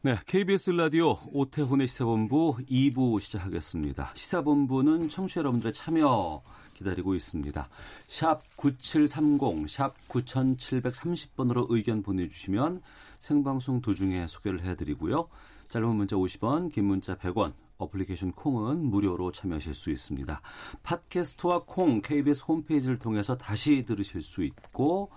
네, KBS 라디오 오태훈의 시사본부 2부 시작하겠습니다. 시사본부는 청취자 여러분들의 참여 기다리고 있습니다. 샵 9730, 샵 9730번으로 의견 보내주시면 생방송 도중에 소개를 해드리고요. 짧은 문자 50원, 긴 문자 100원, 어플리케이션 콩은 무료로 참여하실 수 있습니다. 팟캐스트와 콩, KBS 홈페이지를 통해서 다시 들으실 수 있고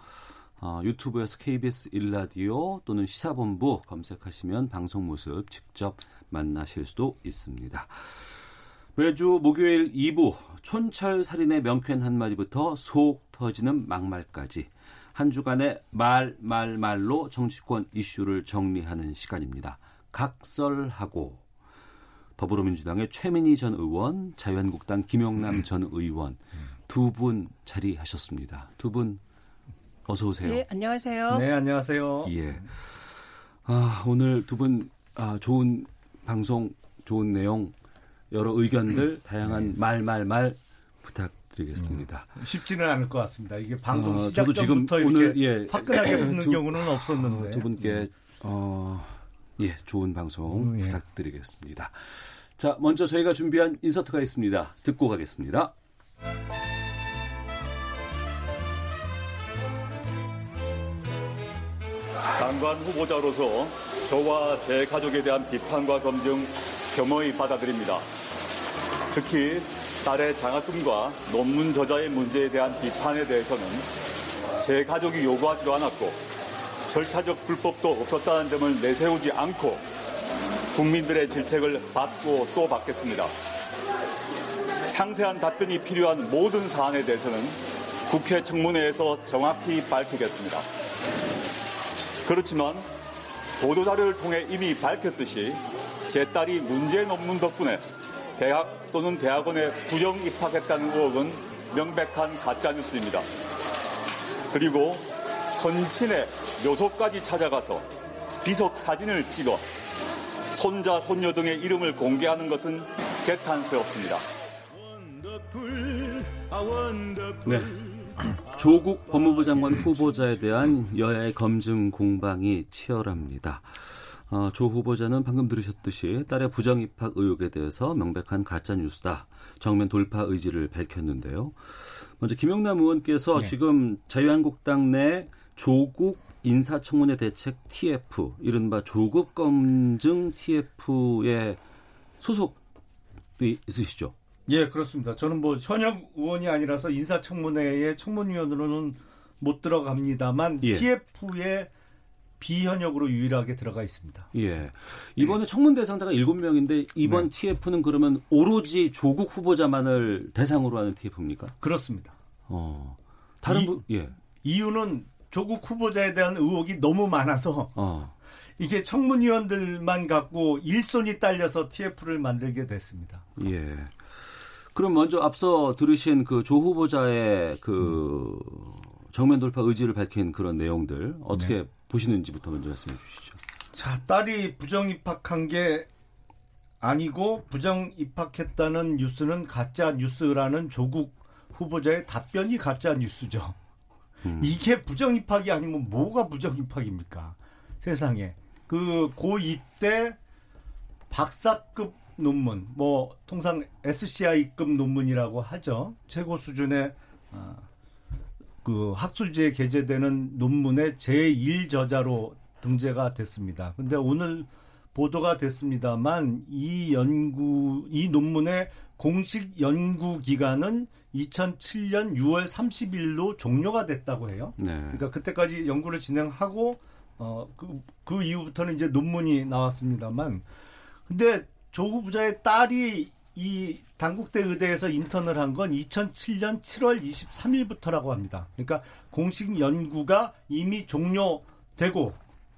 어, 유튜브에서 KBS 일라디오 또는 시사본부 검색하시면 방송 모습 직접 만나실 수도 있습니다. 매주 목요일 2부 촌철 살인의 명쾌한 한마디부터 속 터지는 막말까지 한 주간의 말, 말, 말로 정치권 이슈를 정리하는 시간입니다. 각설하고 더불어민주당의 최민희 전 의원, 자유한국당 김용남 전 의원 두 분 자리하셨습니다. 두 분 어서 오세요. 네, 안녕하세요. 네 안녕하세요. 예. 아, 오늘 두 분 아, 좋은 방송, 좋은 내용, 여러 의견들, 다양한 말, 말, 말 부탁드리겠습니다. 쉽지는 않을 것 같습니다. 이게 방송 어, 시작 저도 지금 전부터 이렇게 오늘, 예, 화끈하게 붙는 두- 경우는 없었는데 어, 두 분께 어, 예, 좋은 방송 음, 예. 부탁드리겠습니다. 자, 먼저 저희가 준비한 인서트가 있습니다. 듣고 가겠습니다. 장관 후보자로서 저와 제 가족에 대한 비판과 검증 겸허히 받아들입니다. 특히 딸의 장학금과 논문 저자의 문제에 대한 비판에 대해서는 제 가족이 요구하지도 않았고 절차적 불법도 없었다는 점을 내세우지 않고 국민들의 질책을 받고 또 받겠습니다. 상세한 답변이 필요한 모든 사안에 대해서는 국회 청문회에서 정확히 밝히겠습니다. 그렇지만 보도자료를 통해 이미 밝혔듯이 제 딸이 문제 논문 덕분에 대학 또는 대학원에 부정 입학했다는 의혹은 명백한 가짜뉴스입니다. 그리고 선친의 묘소까지 찾아가서 비석 사진을 찍어 손자, 손녀 등의 이름을 공개하는 것은 개탄스럽습니다. 네. 조국 법무부 장관 후보자에 대한 여야의 검증 공방이 치열합니다. 어, 조 후보자는 방금 들으셨듯이 딸의 부정 입학 의혹에 대해서 명백한 가짜 뉴스다. 정면 돌파 의지를 밝혔는데요. 먼저 김영남 의원께서 지금 자유한국당 내 조국 인사청문회 대책 TF, 이른바 조국 검증 TF에 소속이 있으시죠? 예, 그렇습니다. 저는 뭐 현역 의원이 아니라서 인사청문회에 청문위원으로는 못 들어갑니다만 예. TF에 비현역으로 유일하게 들어가 있습니다. 예. 이번에 청문 대상자가 7명인데 이번 TF는 그러면 오로지 조국 후보자만을 대상으로 하는 TF입니까? 그렇습니다. 어. 다른 이- 분 예. 이유는 조국 후보자에 대한 의혹이 너무 많아서 어. 이게 청문위원들만 갖고 일손이 딸려서 TF를 만들게 됐습니다. 예. 그럼 먼저 앞서 들으신 그 조 후보자의 그 정면 돌파 의지를 밝힌 그런 내용들 어떻게 보시는지부터 먼저 말씀해 주시죠. 자, 딸이 부정 입학한 게 아니고 부정 입학했다는 뉴스는 가짜 뉴스라는 조국 후보자의 답변이 가짜 뉴스죠. 이게 부정 입학이 아니면 뭐가 부정 입학입니까? 세상에. 그 고2 때 박사급 논문, 뭐 통상 SCI급 논문이라고 하죠. 최고 수준의 어, 그 학술지에 게재되는 논문의 제1 저자로 등재가 됐습니다. 근데 오늘 보도가 됐습니다만 이 연구 이 논문의 공식 연구 기간은 2007년 6월 30일로 종료가 됐다고 해요. 네. 그러니까 그때까지 연구를 진행하고 어그 그 이후부터는 이제 논문이 나왔습니다만 근데 조 후보자의 딸이 이 당국대 의대에서 인턴을 한 건 2007년 7월 23일부터라고 합니다. 그러니까 공식 연구가 이미 종료되고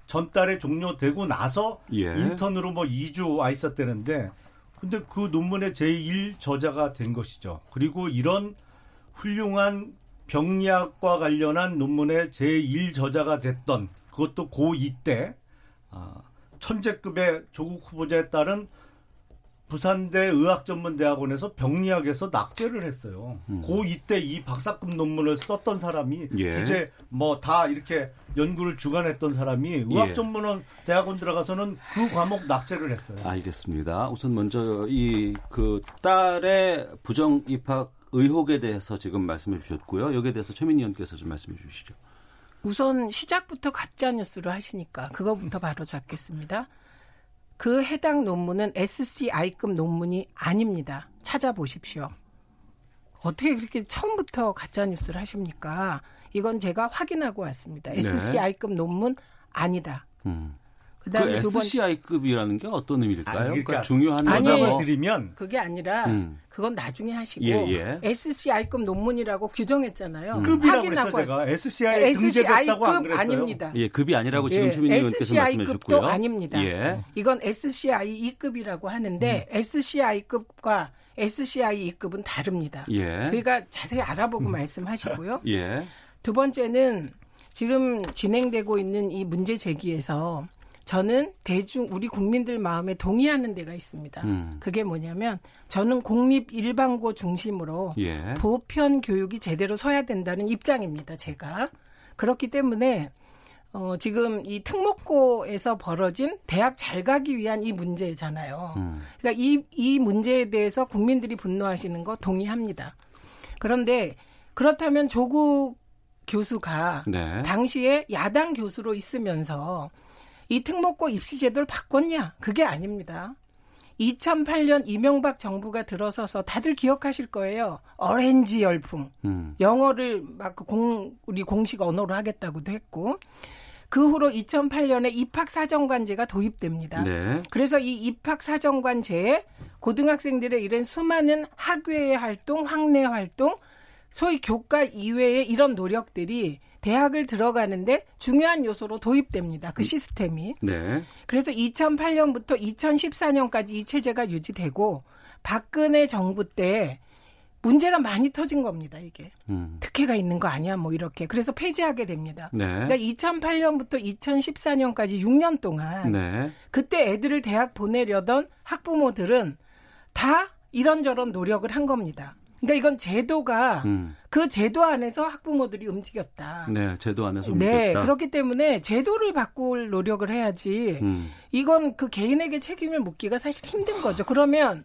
전달에 종료되고 나서 예. 인턴으로 뭐 2주 와 있었다는데 근데 그 논문의 제1 저자가 된 것이죠. 그리고 이런 훌륭한 병리학과 관련한 논문의 제1 저자가 됐던 그것도 고2 때 아, 천재급의 조국 후보자에 따른 부산대 의학전문대학원에서 병리학에서 낙제를 했어요. 고2 때 이 박사급 논문을 썼던 사람이 예. 주제 뭐 다 이렇게 연구를 주관했던 사람이 예. 의학전문원 대학원 들어가서는 그 과목 낙제를 했어요. 알겠습니다. 우선 먼저 이 그 딸의 부정 입학 의혹에 대해서 지금 말씀해 주셨고요. 여기에 대해서 최민희 의원께서 좀 말씀해 주시죠. 우선 시작부터 가짜 뉴스를 하시니까 그거부터 바로 잡겠습니다. 그 해당 논문은 SCI급 논문이 아닙니다. 찾아보십시오. 어떻게 그렇게 처음부터 가짜 뉴스를 하십니까? 이건 제가 확인하고 왔습니다. 네. SCI급 논문 아니다. 음. 그 그다음에 두 번, SCI급이라는 게 어떤 의미일까요? 아니, 그러니까 그러니까 중요한 아니, 설명을 뭐 드리면 그게 아니라 음. 그건 나중에 하시고 예, 예. SCI급 논문이라고 규정했잖아요. 급이라고 했어 확인하고 제가 SCI SCI급. 아닙니다. 예, 급이 아니라고 지금 예, 최민희 의원께서 말씀해 SCI급도 주셨고요. 아닙니다. 예. 이건 SCI 2급이라고 하는데 SCI급과 SCI 2급은 다릅니다. 예. 그러니까 자세히 알아보고 말씀하시고요. 예. 두 번째는 지금 진행되고 있는 이 문제 제기에서 저는 대중 우리 국민들 마음에 동의하는 데가 있습니다. 음. 그게 뭐냐면 저는 공립 일반고 중심으로 예. 보편 교육이 제대로 서야 된다는 입장입니다. 제가 그렇기 때문에 어, 지금 이 특목고에서 벌어진 대학 잘 가기 위한 이 문제잖아요. 음. 그러니까 이, 이 문제에 대해서 국민들이 분노하시는 거 동의합니다. 그런데 그렇다면 조국 교수가 네. 당시에 야당 교수로 있으면서 이 특목고 입시 제도를 바꿨냐? 그게 아닙니다. 2008년 이명박 정부가 들어서서 다들 기억하실 거예요. 어렌지 열풍. 음. 영어를 막그 공, 우리 공식 언어로 하겠다고도 했고, 그 후로 2008년에 입학사정관제가 도입됩니다. 네. 그래서 이 입학사정관제에 고등학생들의 이런 수많은 학외의 활동, 학내 활동, 소위 교과 이외의 이런 노력들이 대학을 들어가는데 중요한 요소로 도입됩니다. 그 시스템이. 네. 그래서 2008년부터 2014년까지 이 체제가 유지되고 박근혜 정부 때 문제가 많이 터진 겁니다, 이게. 음. 특혜가 있는 거 아니야, 뭐 이렇게. 그래서 폐지하게 됩니다. 네. 그러니까 2008년부터 2014년까지 6년 동안 네. 그때 애들을 대학 보내려던 학부모들은 다 이런저런 노력을 한 겁니다. 그러니까 이건 제도가 음. 그 제도 안에서 학부모들이 움직였다. 네. 제도 안에서 네, 움직였다. 그렇기 때문에 제도를 바꿀 노력을 해야지. 음. 이건 그 개인에게 책임을 묻기가 사실 힘든 거죠. 그러면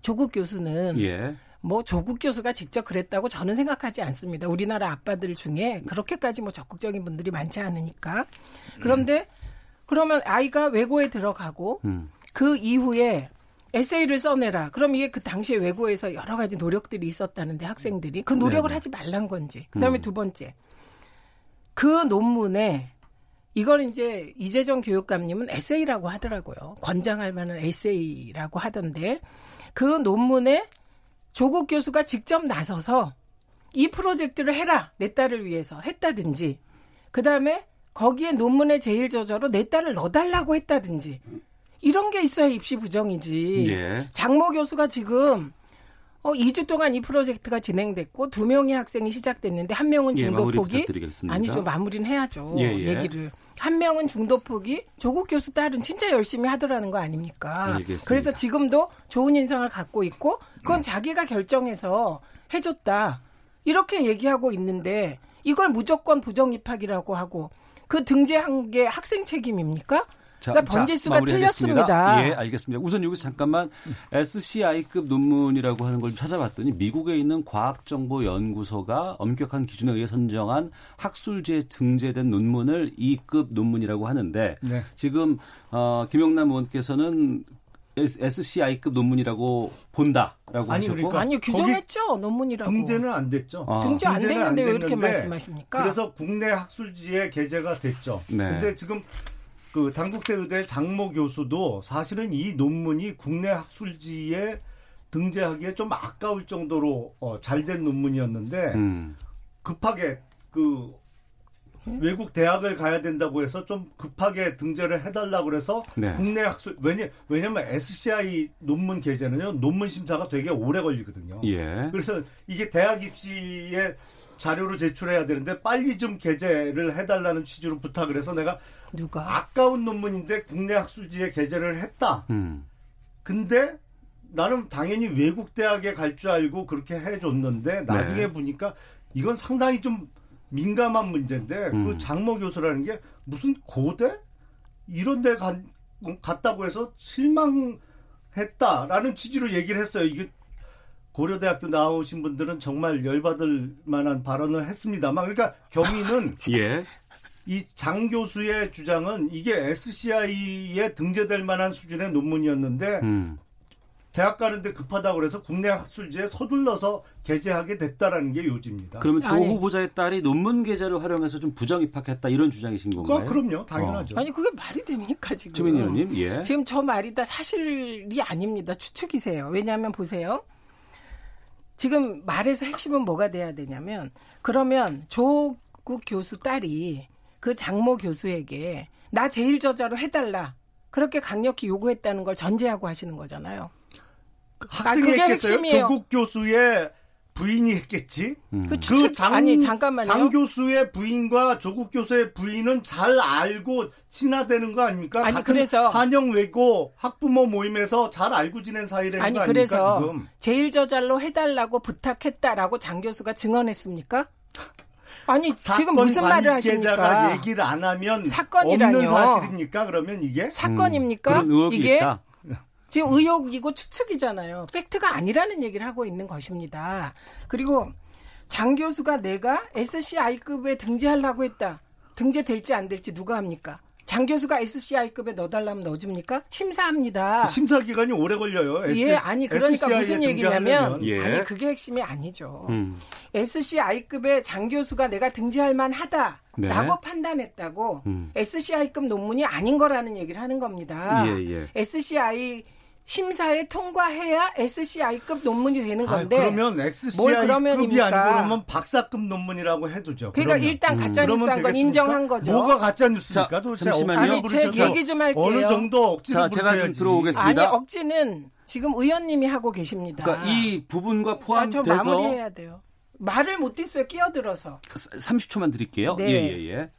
조국 교수는 예. 뭐 조국 교수가 직접 그랬다고 저는 생각하지 않습니다. 우리나라 아빠들 중에 그렇게까지 뭐 적극적인 분들이 많지 않으니까. 그런데 그러면 아이가 외고에 들어가고 음. 그 이후에 에세이를 써내라. 그럼 이게 그 당시에 외고에서 여러 가지 노력들이 있었다는데 학생들이 그 노력을 네네. 하지 말란 건지. 그다음에 음. 두 번째 그 논문에 이걸 이제 이재정 교육감님은 에세이라고 하더라고요. 권장할 만한 에세이라고 하던데 그 논문에 조국 교수가 직접 나서서 이 프로젝트를 해라 내 딸을 위해서 했다든지 그 다음에 거기에 논문의 제일 저자로 내 딸을 넣어달라고 했다든지 이런 게 있어야 입시 부정이지. 예. 장모 교수가 지금 어 2주 동안 이 프로젝트가 진행됐고 두 명의 학생이 시작됐는데 한 명은 예, 중도 마무리 포기 부탁드리겠습니다. 아니죠 마무리는 해야죠 예, 예. 얘기를 한 명은 중도 포기 조국 교수 딸은 진짜 열심히 하더라는 거 아닙니까? 알겠습니다. 그래서 지금도 좋은 인상을 갖고 있고 그건 음. 자기가 결정해서 해줬다 이렇게 얘기하고 있는데 이걸 무조건 부정 입학이라고 하고 그 등재한 게 학생 책임입니까? 그러니까 번지수가 마무리하겠습니다. 틀렸습니다. 예, 알겠습니다. 우선 여기서 잠깐만 SCI급 논문이라고 하는 걸좀 찾아봤더니 미국에 있는 과학정보연구소가 엄격한 기준에 의해 선정한 학술지에 등재된 논문을 2급 논문이라고 하는데 네. 지금 어, 김영남 의원께서는 SCI급 논문이라고 본다라고 아니, 하셨고 그러니까 아니요 규정했죠 논문이라고 등재는 안 됐죠. 아. 등재 안 등재는 되는데 왜 그렇게 됐는데 말씀하십니까? 그래서 국내 학술지에 게재가 됐죠. 네. 근데 지금 그 당국대 의대 장모 교수도 사실은 이 논문이 국내 학술지에 등재하기에 좀 아까울 정도로 어, 잘된 논문이었는데 음, 급하게 그 외국 대학을 가야 된다고 해서 좀 급하게 등재를 해달라고 그래서 네. 국내 학술 왜냐 왜냐면 SCI 논문 게재는요 논문 심사가 되게 오래 걸리거든요. 예. 그래서 이게 대학 입시에 자료로 제출해야 되는데 빨리 좀 게재를 해달라는 취지로 부탁을 해서 내가 누가? 아까운 논문인데 국내 학술지에 게재를 했다. 음. 근데 나는 당연히 외국 대학에 갈 줄 알고 그렇게 해줬는데 나중에 네. 보니까 이건 상당히 좀 민감한 문제인데 음. 그 장모 교수라는 게 무슨 고대 이런 데 간- 갔다고 해서 실망했다라는 취지로 얘기를 했어요. 이게 고려대학교 나오신 분들은 정말 열받을 만한 발언을 했습니다만 그러니까 경위는 예. 이장 교수의 주장은 이게 SCI에 등재될 만한 수준의 논문이었는데 음. 대학 가는데 급하다고 그래서 국내 학술지에 서둘러서 게재하게 됐다라는 게 요지입니다. 그러면 조 아니. 후보자의 딸이 논문 계좌를 활용해서 좀 부정 입학했다 이런 주장이신 그 건가요? 그럼요, 당연하죠. 아니 그게 말이 됩니까 지금? 최민희 의원님, 예. 지금 저 말이 다 사실이 아닙니다. 추측이세요. 왜냐하면 보세요. 지금 말에서 핵심은 뭐가 돼야 되냐면 그러면 조국 교수 딸이 그 장모 교수에게 나 제일 저자로 해달라 그렇게 강력히 요구했다는 걸 전제하고 하시는 거잖아요. 학생이 그게? 핵심이에요. 조국 교수의 부인이 했겠지. 음. 그 추측 그 장, 아니 잠깐만요. 장 교수의 부인과 조국 교수의 부인은 잘 알고 친화되는 거 아닙니까? 아니, 같은 그래서- 한영 외고 학부모 모임에서 잘 알고 지낸 사이라는 아니 거 아닙니까 그래서 지금? 제일 저잘로 해달라고 부탁했다라고 장 교수가 증언했습니까? 아니 지금 무슨 말을 하십니까? 얘기를 안 하면 사건이라뇨. 없는 사실입니까? 그러면 이게 사건입니까? 음, 그런 의혹이 이게 있다. 지금 의혹이고 추측이잖아요. 팩트가 아니라는 얘기를 하고 있는 것입니다. 그리고 장 교수가 내가 SCI급에 등재하려고 했다. 등재될지 안 될지 누가 합니까? 장 교수가 SCI급에 넣어달라면 넣어줍니까? 심사합니다. 심사 기간이 오래 걸려요. 예, 아니 그러니까 SCI 에 무슨 얘기냐면. 예. 아니 그게 핵심이 아니죠. 음. SCI급의 장 교수가 내가 등재할 만하다라고 네. 판단했다고 음. SCI급 논문이 아닌 거라는 얘기를 하는 겁니다. 예, 예. SCI 심사에 통과해야 SCI급 논문이 되는 아, 건데 그러면 뭘 SCI급이? 아니고 그러면 박사급 논문이라고 해두죠. 그러니까 그러면. 일단 가짜 그러면 뉴스한 건 되겠습니까? 인정한 거죠. 뭐가 가짜 뉴스입니까? 도대체 잠시만요. 아니, 제 얘기 좀 할게요. 어느 정도 억지로 자, 제가 좀. 들어오겠습니다. 아니 억지는 지금 의원님이 하고 계십니다. 그러니까 이 부분과 아, 저 포함돼서 마무리해야 돼요. 말을 못했어요. 끼어들어서. 30초만 드릴게요. 네. 예, 예, 예.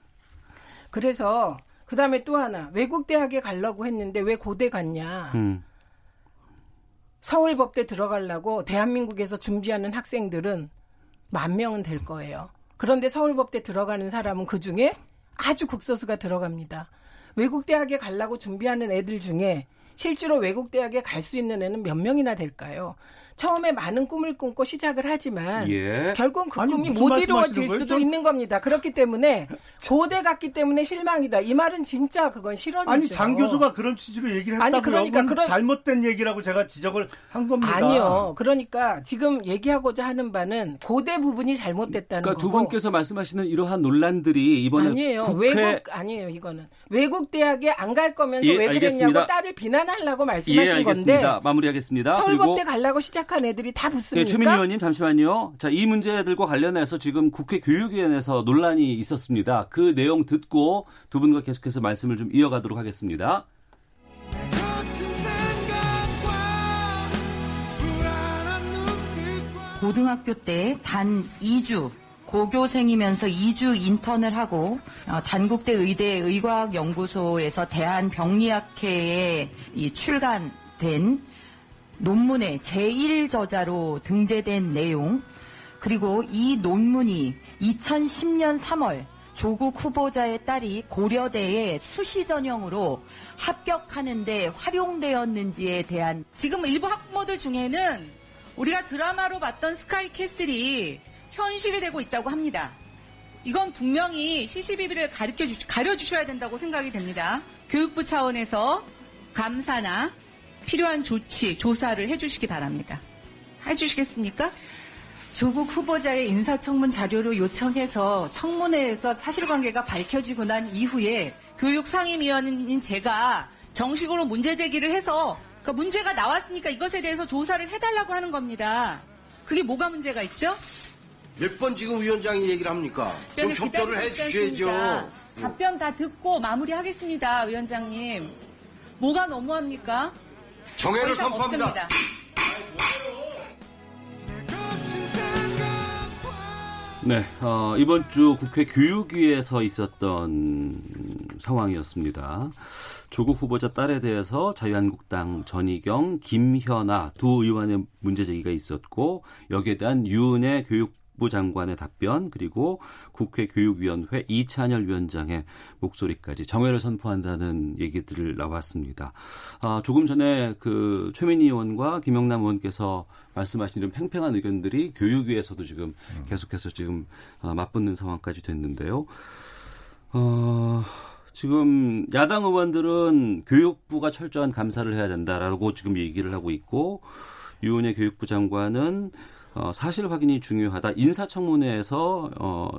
그래서 그다음에 또 하나 외국 대학에 가려고 했는데 왜 고대 갔냐? 음. 서울법대 들어가려고 대한민국에서 준비하는 학생들은 만 명은 될 거예요. 그런데 서울법대 들어가는 사람은 그 중에 아주 극소수가 들어갑니다. 외국 대학에 가려고 준비하는 애들 중에 실제로 외국 대학에 갈 수 있는 애는 몇 명이나 될까요? 처음에 많은 꿈을 꿈고 시작을 하지만 예. 결국 그 아니, 꿈이 못 이루어질? 수도 좀- 있는 겁니다. 그렇기 때문에 고대 갔기 때문에 실망이다. 이 말은 진짜 그건 실언이죠. 아니 장 교수가 그런 취지로 얘기를 아니, 했다고요. 그러니까 그건 그런- 잘못된 얘기라고 제가 지적을 한 겁니다. 아니요. 그러니까 지금 얘기하고자 하는 바는 고대 부분이 잘못됐다는 그러니까 두 거고. 분께서 말씀하시는 이러한 논란들이 이번에 아니에요. 국회 외국 아니에요. 이거는 외국 대학에 안 갈 거면서 예, 왜 알겠습니다. 그랬냐고 딸을 비난하려고 예, 말씀하신 알겠습니다. 건데 마무리하겠습니다. 서울법대 그리고 가려고 시작 한 애들이 다 네, 붙습니까? 최민희 의원님 잠시만요. 자, 이 문제들과 관련해서 지금 국회 교육위원회에서 논란이 있었습니다. 그 내용 듣고 두 분과 계속해서 말씀을 좀 이어가도록 하겠습니다. 고등학교 때 단 2주 고교생이면서 2주 인턴을 하고 어, 단국대 의대 의과학연구소에서 대한병리학회에 이 출간된 논문의 제1저자로 등재된 내용 그리고 이 논문이 2010년 3월 조국 후보자의 딸이 고려대에 수시 전형으로 합격하는데 활용되었는지에 대한 지금 일부 학부모들 중에는 우리가 드라마로 봤던 스카이 캐슬이 현실이 되고 있다고 합니다. 이건 분명히 CCBB를 가르쳐 주, 가려주셔야 된다고 생각이 됩니다. 교육부 차원에서 감사나 필요한 조치, 조사를 해주시기 바랍니다. 해주시겠습니까? 조국 후보자의 인사청문 자료를 요청해서 청문회에서 사실관계가 밝혀지고 난 이후에 교육상임위원인 제가 정식으로 문제 제기를 해서 그 문제가 나왔으니까 이것에 대해서 조사를 해달라고 하는 겁니다. 그게 뭐가 문제가 있죠? 몇 번 지금 위원장이 얘기를 합니까? 좀 협조를 해 기다리고 있지 주셔야죠. 않습니까? 답변 다 듣고 마무리하겠습니다, 위원장님. 뭐가 너무합니까? 이상 선포합니다. 없습니다. 네, 어, 이번 주 국회 교육위에서 있었던 상황이었습니다. 조국 후보자 딸에 대해서 자유한국당 전희경, 김현아 두 의원의 문제 제기가 있었고 여기에 대한 유은혜 교육 부 장관의 답변 그리고 국회 교육위원회 이찬열 위원장의 목소리까지 정회를 선포한다는 얘기들을 나왔습니다. 아, 조금 전에 그 최민희 의원과 김영남 의원께서 말씀하신 이런 팽팽한 의견들이 교육위에서도 지금 계속해서 지금 어, 맞붙는 상황까지 됐는데요. 어, 지금 야당 의원들은 교육부가 철저한 감사를 해야 된다라고 지금 얘기를 하고 있고 유은혜 교육부 장관은 어, 사실 확인이 중요하다. 인사청문회에서 어,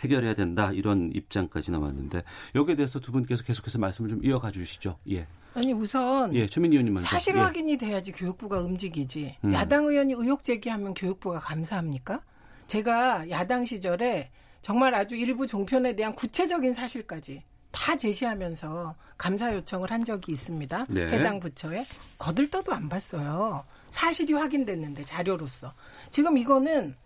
해결해야 된다. 이런 입장까지 나왔는데 여기에 대해서 두 분께서 계속해서 말씀을 좀 이어가 주시죠. 예. 아니 우선 예, 최민희 의원님 먼저. 사실 예. 확인이 돼야지 교육부가 움직이지. 음. 야당 의원이 의혹 제기하면 교육부가 감사합니까? 제가 야당 시절에 정말 아주 일부 종편에 대한 구체적인 사실까지 다 제시하면서 감사 요청을 한 적이 있습니다. 네. 해당 부처에 거들떠도 안 봤어요. 사실이 확인됐는데 자료로서 지금 이거는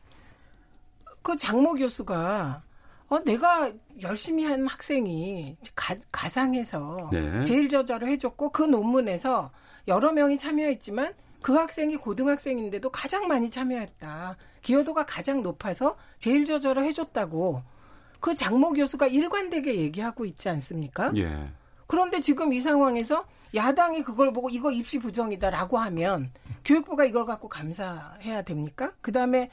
그 장모 교수가 어 내가 열심히 한 학생이 가, 가상해서 네. 제일 저자로 해줬고 그 논문에서 여러 명이 참여했지만 그 학생이 고등학생인데도 가장 많이 참여했다. 기여도가 가장 높아서 제일 저자로 해줬다고 그 장모 교수가 일관되게 얘기하고 있지 않습니까? 예. 그런데 지금 이 상황에서 야당이 그걸 보고 이거 입시 부정이다라고 하면 교육부가 이걸 갖고 감사해야 됩니까? 그 다음에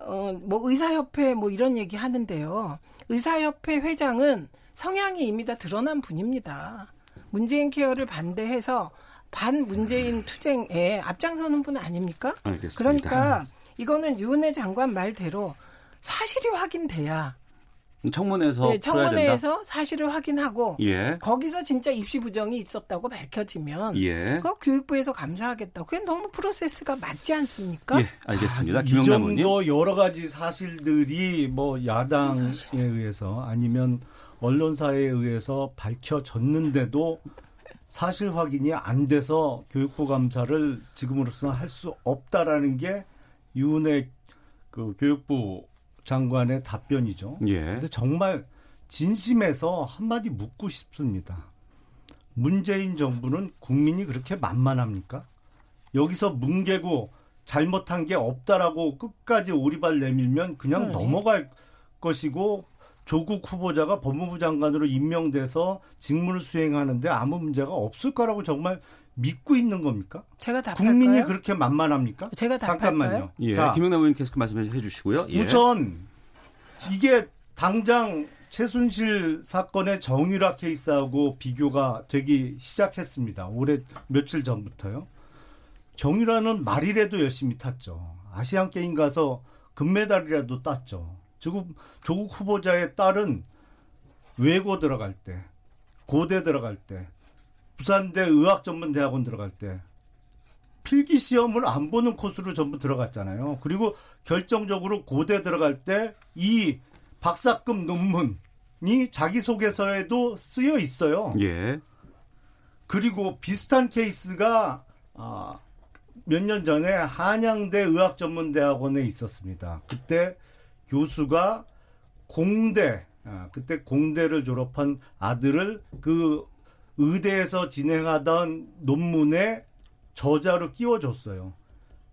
어, 뭐 의사협회 뭐 이런 얘기 하는데요. 의사협회 회장은 성향이 이미 다 드러난 분입니다. 문재인 케어를 반대해서 반 문재인 투쟁에 앞장서는 분 아닙니까? 알겠습니다. 그러니까 이거는 유은혜 장관 말대로 사실이 확인돼야 청문회에서 네. 청문회에서 사실을 확인하고 예. 거기서 진짜 입시 부정이 있었다고 밝혀지면 예. 그 교육부에서 감사하겠다. 그게 너무 프로세스가 맞지 않습니까? 예, 알겠습니다. 이 김영남 의원님. 정도 여러 가지 사실들이 뭐 야당에 의해서 아니면 언론사에 의해서 밝혀졌는데도 사실 확인이 안 돼서 교육부 감사를 지금으로서는 할 수 없다라는 게 유은혜 그 교육부 장관의 답변이죠. 예. 근데 정말 진심에서 한마디 묻고 싶습니다. 문재인 정부는 국민이 그렇게 만만합니까? 여기서 뭉개고 잘못한 게 없다라고 끝까지 오리발 내밀면 그냥 네. 넘어갈 것이고 조국 후보자가 법무부 장관으로 임명돼서 직무를 수행하는데 아무 문제가 없을 거라고 정말 믿고 있는 겁니까? 제가 답할까요? 국민이 그렇게 만만합니까? 제가 답할까요? 잠깐만요. 예. 자, 김영남 의원님 계속 말씀해 주시고요. 예. 우선 이게 당장 최순실 사건의 정유라 케이스하고 비교가 되기 시작했습니다. 올해 며칠 전부터요. 정유라는 말이라도 열심히 탔죠. 아시안 게임 가서 금메달이라도 땄죠. 지금 조국 후보자의 딸은 외고 들어갈 때, 고대 들어갈 때, 부산대 의학전문대학원 들어갈 때 필기 시험을 안 보는 코스로 전부 들어갔잖아요. 그리고 결정적으로 고대 들어갈 때 이 박사급 논문이 자기소개서에도 쓰여 있어요. 예. 그리고 비슷한 케이스가 아, 몇 년 전에 한양대 의학전문대학원에 있었습니다. 그때 교수가 공대, 아, 그때 공대를 졸업한 아들을 그 의대에서 진행하던 논문에 저자로 끼워줬어요.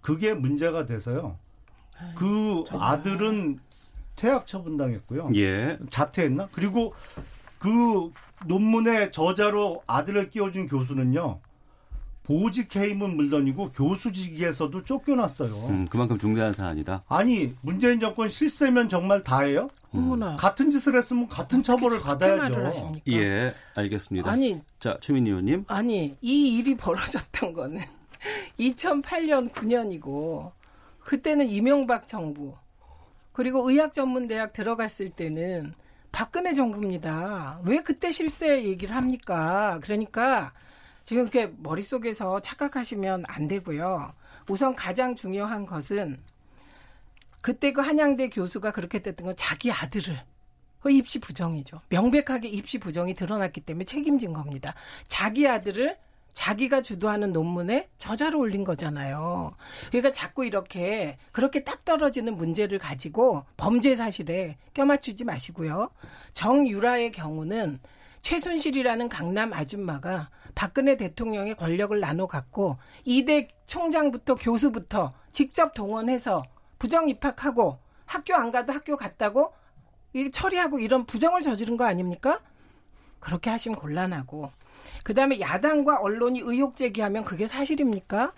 그게 문제가 돼서요. 그 아들은 퇴학 처분당했고요. 예. 자퇴했나? 그리고 그 논문의 저자로 아들을 끼워준 교수는요. 보직 해임은 물론이고 교수직에서도 쫓겨났어요. 음, 그만큼 중대한 사안이다. 아니 문재인 정권 실세면 정말 다예요? 어머나. 같은 짓을 했으면 같은 처벌을 받아야죠. 하십니까? 예, 알겠습니다. 아니. 자, 최민희 의원님. 아니 이 일이 벌어졌던 거는 2008년 9년이고 그때는 이명박 정부 그리고 의학전문대학 들어갔을 때는 박근혜 정부입니다. 왜 그때 실세 얘기를 합니까? 그러니까 지금 이렇게 머릿속에서 착각하시면 안 되고요. 우선 가장 중요한 것은 그때 그 한양대 교수가 그렇게 됐던 건 자기 아들을 그 입시 부정이죠. 명백하게 입시 부정이 드러났기 때문에 책임진 겁니다. 자기 아들을 자기가 주도하는 논문에 저자로 올린 거잖아요. 그러니까 자꾸 이렇게 그렇게 딱 떨어지는 문제를 가지고 범죄 사실에 껴맞추지 마시고요. 정유라의 경우는 최순실이라는 강남 아줌마가 박근혜 대통령의 권력을 나눠 갖고 이대 총장부터 교수부터 직접 동원해서 부정 입학하고 학교 안 가도 학교 갔다고 이 처리하고 이런 부정을 저지른 거 아닙니까? 그렇게 하시면 곤란하고 그다음에 야당과 언론이 의혹 제기하면 그게 사실입니까?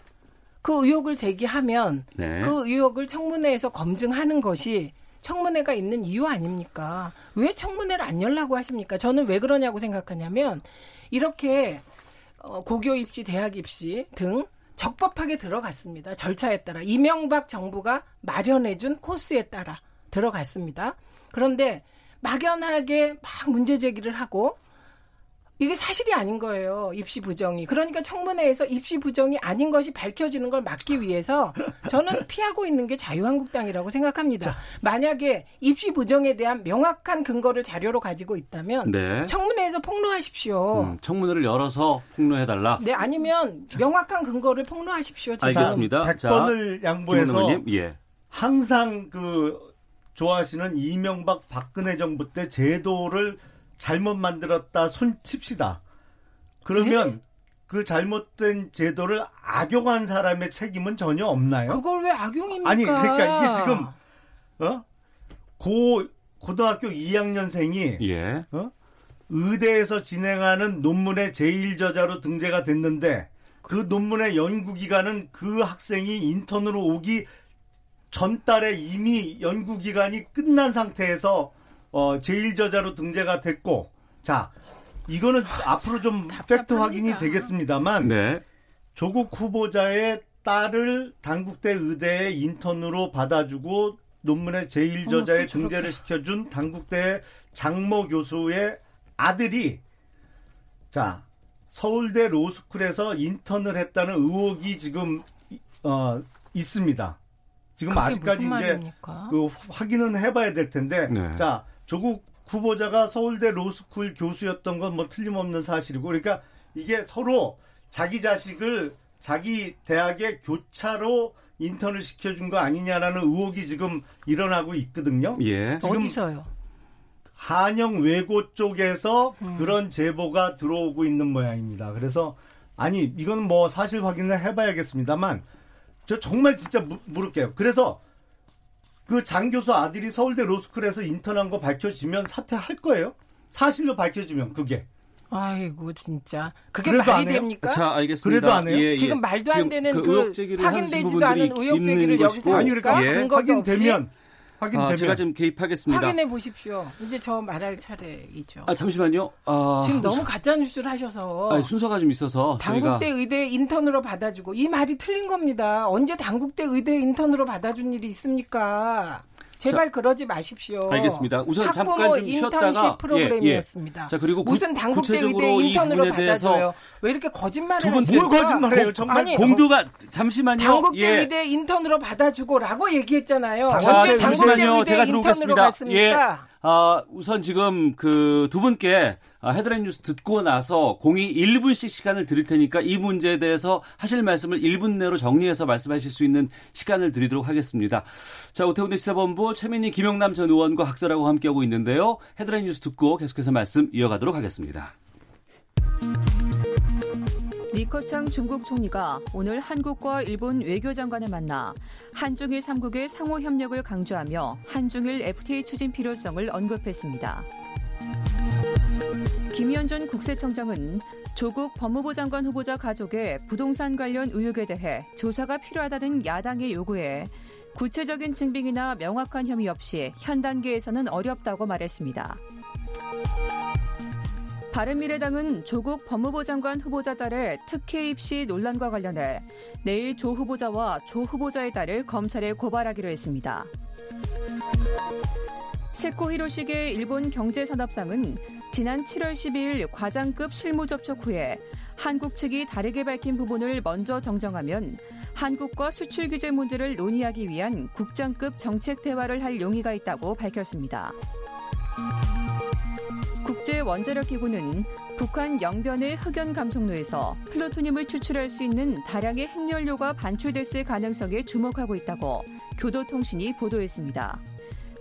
그 의혹을 제기하면 네. 그 의혹을 청문회에서 검증하는 것이 청문회가 있는 이유 아닙니까? 왜 청문회를 안 열라고 하십니까? 저는 왜 그러냐고 생각하냐면 이렇게 어, 고교 입시, 대학 입시 등 적법하게 들어갔습니다. 절차에 따라 이명박 정부가 마련해준 코스에 따라 들어갔습니다. 그런데 막연하게 막 문제 제기를 하고 이게 사실이 아닌 거예요. 입시 부정이. 그러니까 청문회에서 입시 부정이 아닌 것이 밝혀지는 걸 막기 위해서 저는 피하고 있는 게 자유한국당이라고 생각합니다. 만약에 입시 부정에 대한 명확한 근거를 자료로 가지고 있다면 네. 청문회에서 폭로하십시오. 음, 청문회를 열어서 폭로해달라. 네, 아니면 명확한 근거를 폭로하십시오. 지금. 알겠습니다. 100번을 자, 양보해서 예. 항상 그 좋아하시는 이명박 박근혜 정부 때 제도를 잘못 만들었다 손 칩시다. 그러면 그 잘못된 제도를 악용한 사람의 책임은 전혀 없나요? 그걸 왜 악용입니까? 아니 그러니까 이게 지금 어? 고 고등학교 2학년생이 예. 어? 의대에서 진행하는 논문의 제일 저자로 등재가 됐는데 그 논문의 연구 기간은 그 학생이 인턴으로 오기 전달에 이미 연구 기간이 끝난 상태에서 어, 제일 저자로 등재가 됐고 자 이거는 앞으로 좀 팩트 확인이 되겠습니다만 네. 조국 후보자의 딸을 단국대 의대에 인턴으로 받아주고 논문의 제일 저자에 어머, 또 저렇게. 등재를 시켜준 단국대 장모 교수의 아들이 자 서울대 로스쿨에서 인턴을 했다는 의혹이 지금 어, 있습니다. 지금 아직까지 이제? 그 확인은 해봐야 될 텐데 네. 자 조국 후보자가 서울대 로스쿨 교수였던 건 뭐 틀림없는 사실이고 그러니까 이게 서로 자기 자식을 자기 대학의 교차로 인턴을 시켜준 거 아니냐라는 의혹이 지금 일어나고 있거든요. 예. 지금 어디서요? 한영 외고 쪽에서 음. 그런 제보가 들어오고 있는 모양입니다. 그래서 아니 이건 뭐 사실 확인을 해봐야겠습니다만 저 정말 진짜 무- 물을게요. 그래서 그 장 교수 아들이 서울대 로스쿨에서 인턴한 거 밝혀지면 사퇴할 거예요? 사실로 밝혀지면 그게 아이고 진짜 그게 말이 안 해요? 됩니까? 자, 알겠습니다. 그래도 안 해요? 예, 예. 지금 말도 안 되는 그 그 확인되지도 않은 의혹 있는 제기를 여기서. 아니 그러니까 예. 확인되면 확인되면 아, 제가 지금 개입하겠습니다. 확인해 보십시오. 이제 저 말할 차례이죠. 아, 잠시만요. 아, 지금 너무 가짜 뉴스를 하셔서 아니, 순서가 좀 있어서 저희가 단국대 의대 인턴으로 받아주고 이 말이 틀린 겁니다. 언제 단국대 의대 인턴으로 받아준 일이 있습니까? 제발 그러지 마십시오. 알겠습니다. 우선 잠깐 좀 인턴십 쉬었다가 프로그램이었습니다. 예, 예. 자, 그리고 구- 무슨 구체적으로 의대 이 인턴으로 받아줘요? 왜 이렇게 거짓말을 두 분- 하십니까? 뭘 거짓말해요? 정말 아니, 공두가 잠시만요. 단국대 예. 의대 인턴으로 받아주고라고 얘기했잖아요. 자, 언제 자, 잠시만요. 의대 제가 인턴으로 들어오겠습니다. 갔습니까? 예. 아, 우선 지금 그 두 분께 아, 헤드라인 뉴스 듣고 나서 공이 1분씩 시간을 드릴 테니까 이 문제에 대해서 하실 말씀을 1분 내로 정리해서 말씀하실 수 있는 시간을 드리도록 하겠습니다. 자, 오태훈의 시사본부 최민희 김영남 전 의원과 학설하고 함께하고 있는데요. 헤드라인 뉴스 듣고 계속해서 말씀 이어가도록 하겠습니다. 리커창 중국 총리가 오늘 한국과 일본 외교장관을 만나 한중일 3국의 상호 협력을 강조하며 한중일 FTA 추진 필요성을 언급했습니다. 김현 전 국세청장은 조국 법무부 장관 후보자 가족의 부동산 관련 의혹에 대해 조사가 필요하다는 야당의 요구에 구체적인 증빙이나 명확한 혐의 없이 현 단계에서는 어렵다고 말했습니다. 바른미래당은 조국 법무부 장관 후보자 딸의 특혜 입시 논란과 관련해 내일 조 후보자와 조 후보자의 딸을 검찰에 고발하기로 했습니다. 세코 히로시게 일본 경제산업상은 지난 7월 12일 과장급 실무 접촉 후에 한국 측이 다르게 밝힌 부분을 먼저 정정하면 한국과 수출 규제 문제를 논의하기 위한 국장급 정책 대화를 할 용의가 있다고 밝혔습니다. 국제 원자력 기구는 북한 영변의 흑연 감속로에서 플루토늄을 추출할 수 있는 다량의 핵연료가 반출됐을 가능성에 주목하고 있다고 교도통신이 보도했습니다.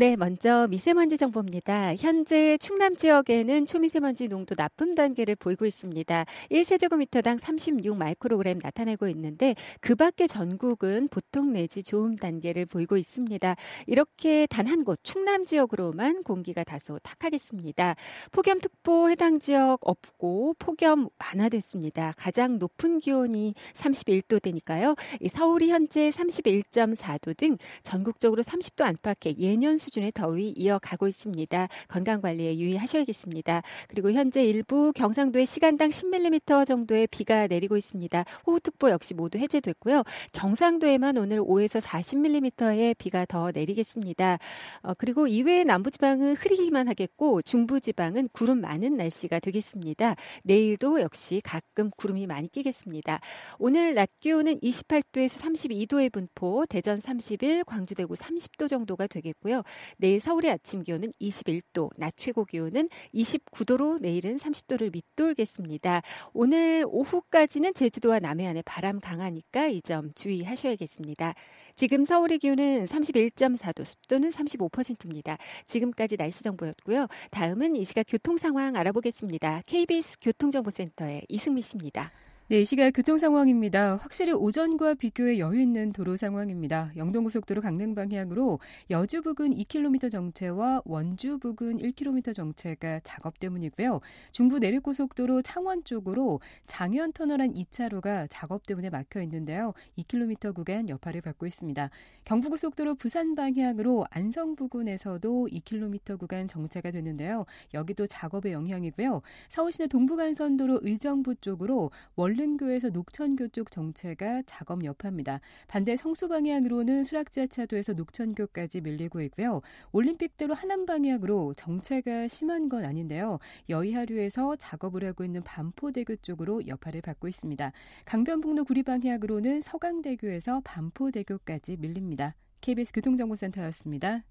네, 먼저 미세먼지 정보입니다. 현재 충남 지역에는 초미세먼지 농도 나쁨 단계를 보이고 있습니다. 1세제곱미터당 36 마이크로그램 나타내고 있는데 그 밖에 전국은 보통 내지 좋음 단계를 보이고 있습니다. 이렇게 단 한 곳 충남 지역으로만 공기가 다소 탁하겠습니다. 폭염특보 해당 지역 없고 폭염 완화됐습니다. 가장 높은 기온이 31도 되니까요. 서울이 현재 31.4도 등 전국적으로 30도 안팎의 예년 수 수준의 더위 이어가고 있습니다. 건강 관리에 유의하셔야겠습니다. 그리고 현재 일부 경상도에 시간당 10mm 정도의 비가 내리고 있습니다. 호우특보 역시 모두 해제됐고요. 경상도에만 오늘 5에서 40mm의 비가 더 내리겠습니다. 어, 그리고 이외의 남부지방은 흐리기만 하겠고 중부지방은 구름 많은 날씨가 되겠습니다. 내일도 역시 가끔 구름이 많이 끼겠습니다. 오늘 낮 기온은 28도에서 32도의 분포, 대전 31, 광주 대구 30도 정도가 되겠고요. 내일 서울의 아침 기온은 21도, 낮 최고 기온은 29도로 내일은 30도를 밑돌겠습니다. 오늘 오후까지는 제주도와 남해안에 바람 강하니까 이 점 주의하셔야겠습니다. 지금 서울의 기온은 31.4도, 습도는 35%입니다. 지금까지 날씨 정보였고요. 다음은 이 시각 교통 상황 알아보겠습니다. KBS 교통정보센터의 이승미 씨입니다. 네, 이 시각 교통 상황입니다. 확실히 오전과 비교해 여유 있는 도로 상황입니다. 영동고속도로 강릉 방향으로 여주 부근 2km 정체와 원주 부근 1km 정체가 작업 때문이고요. 중부 내륙고속도로 창원 쪽으로 장현 터널 한 2차로가 작업 때문에 막혀 있는데요. 2km 구간 여파를 받고 있습니다. 경부고속도로 부산 방향으로 안성 부근에서도 2km 구간 정체가 되는데요. 여기도 작업의 영향이고요. 서울시내 동부간선도로 의정부 쪽으로 원래 원른교에서 녹천교 쪽 정체가 작업 여파입니다. 반대 성수 방향으로는 수락지하차도에서 녹천교까지 밀리고 있고요. 올림픽대로 하남 방향으로 정체가 심한 건 아닌데요. 여의하류에서 작업을 하고 있는 반포대교 쪽으로 여파를 받고 있습니다. 강변북로 구리 방향으로는 서강대교에서 반포대교까지 밀립니다. KBS 교통정보센터였습니다.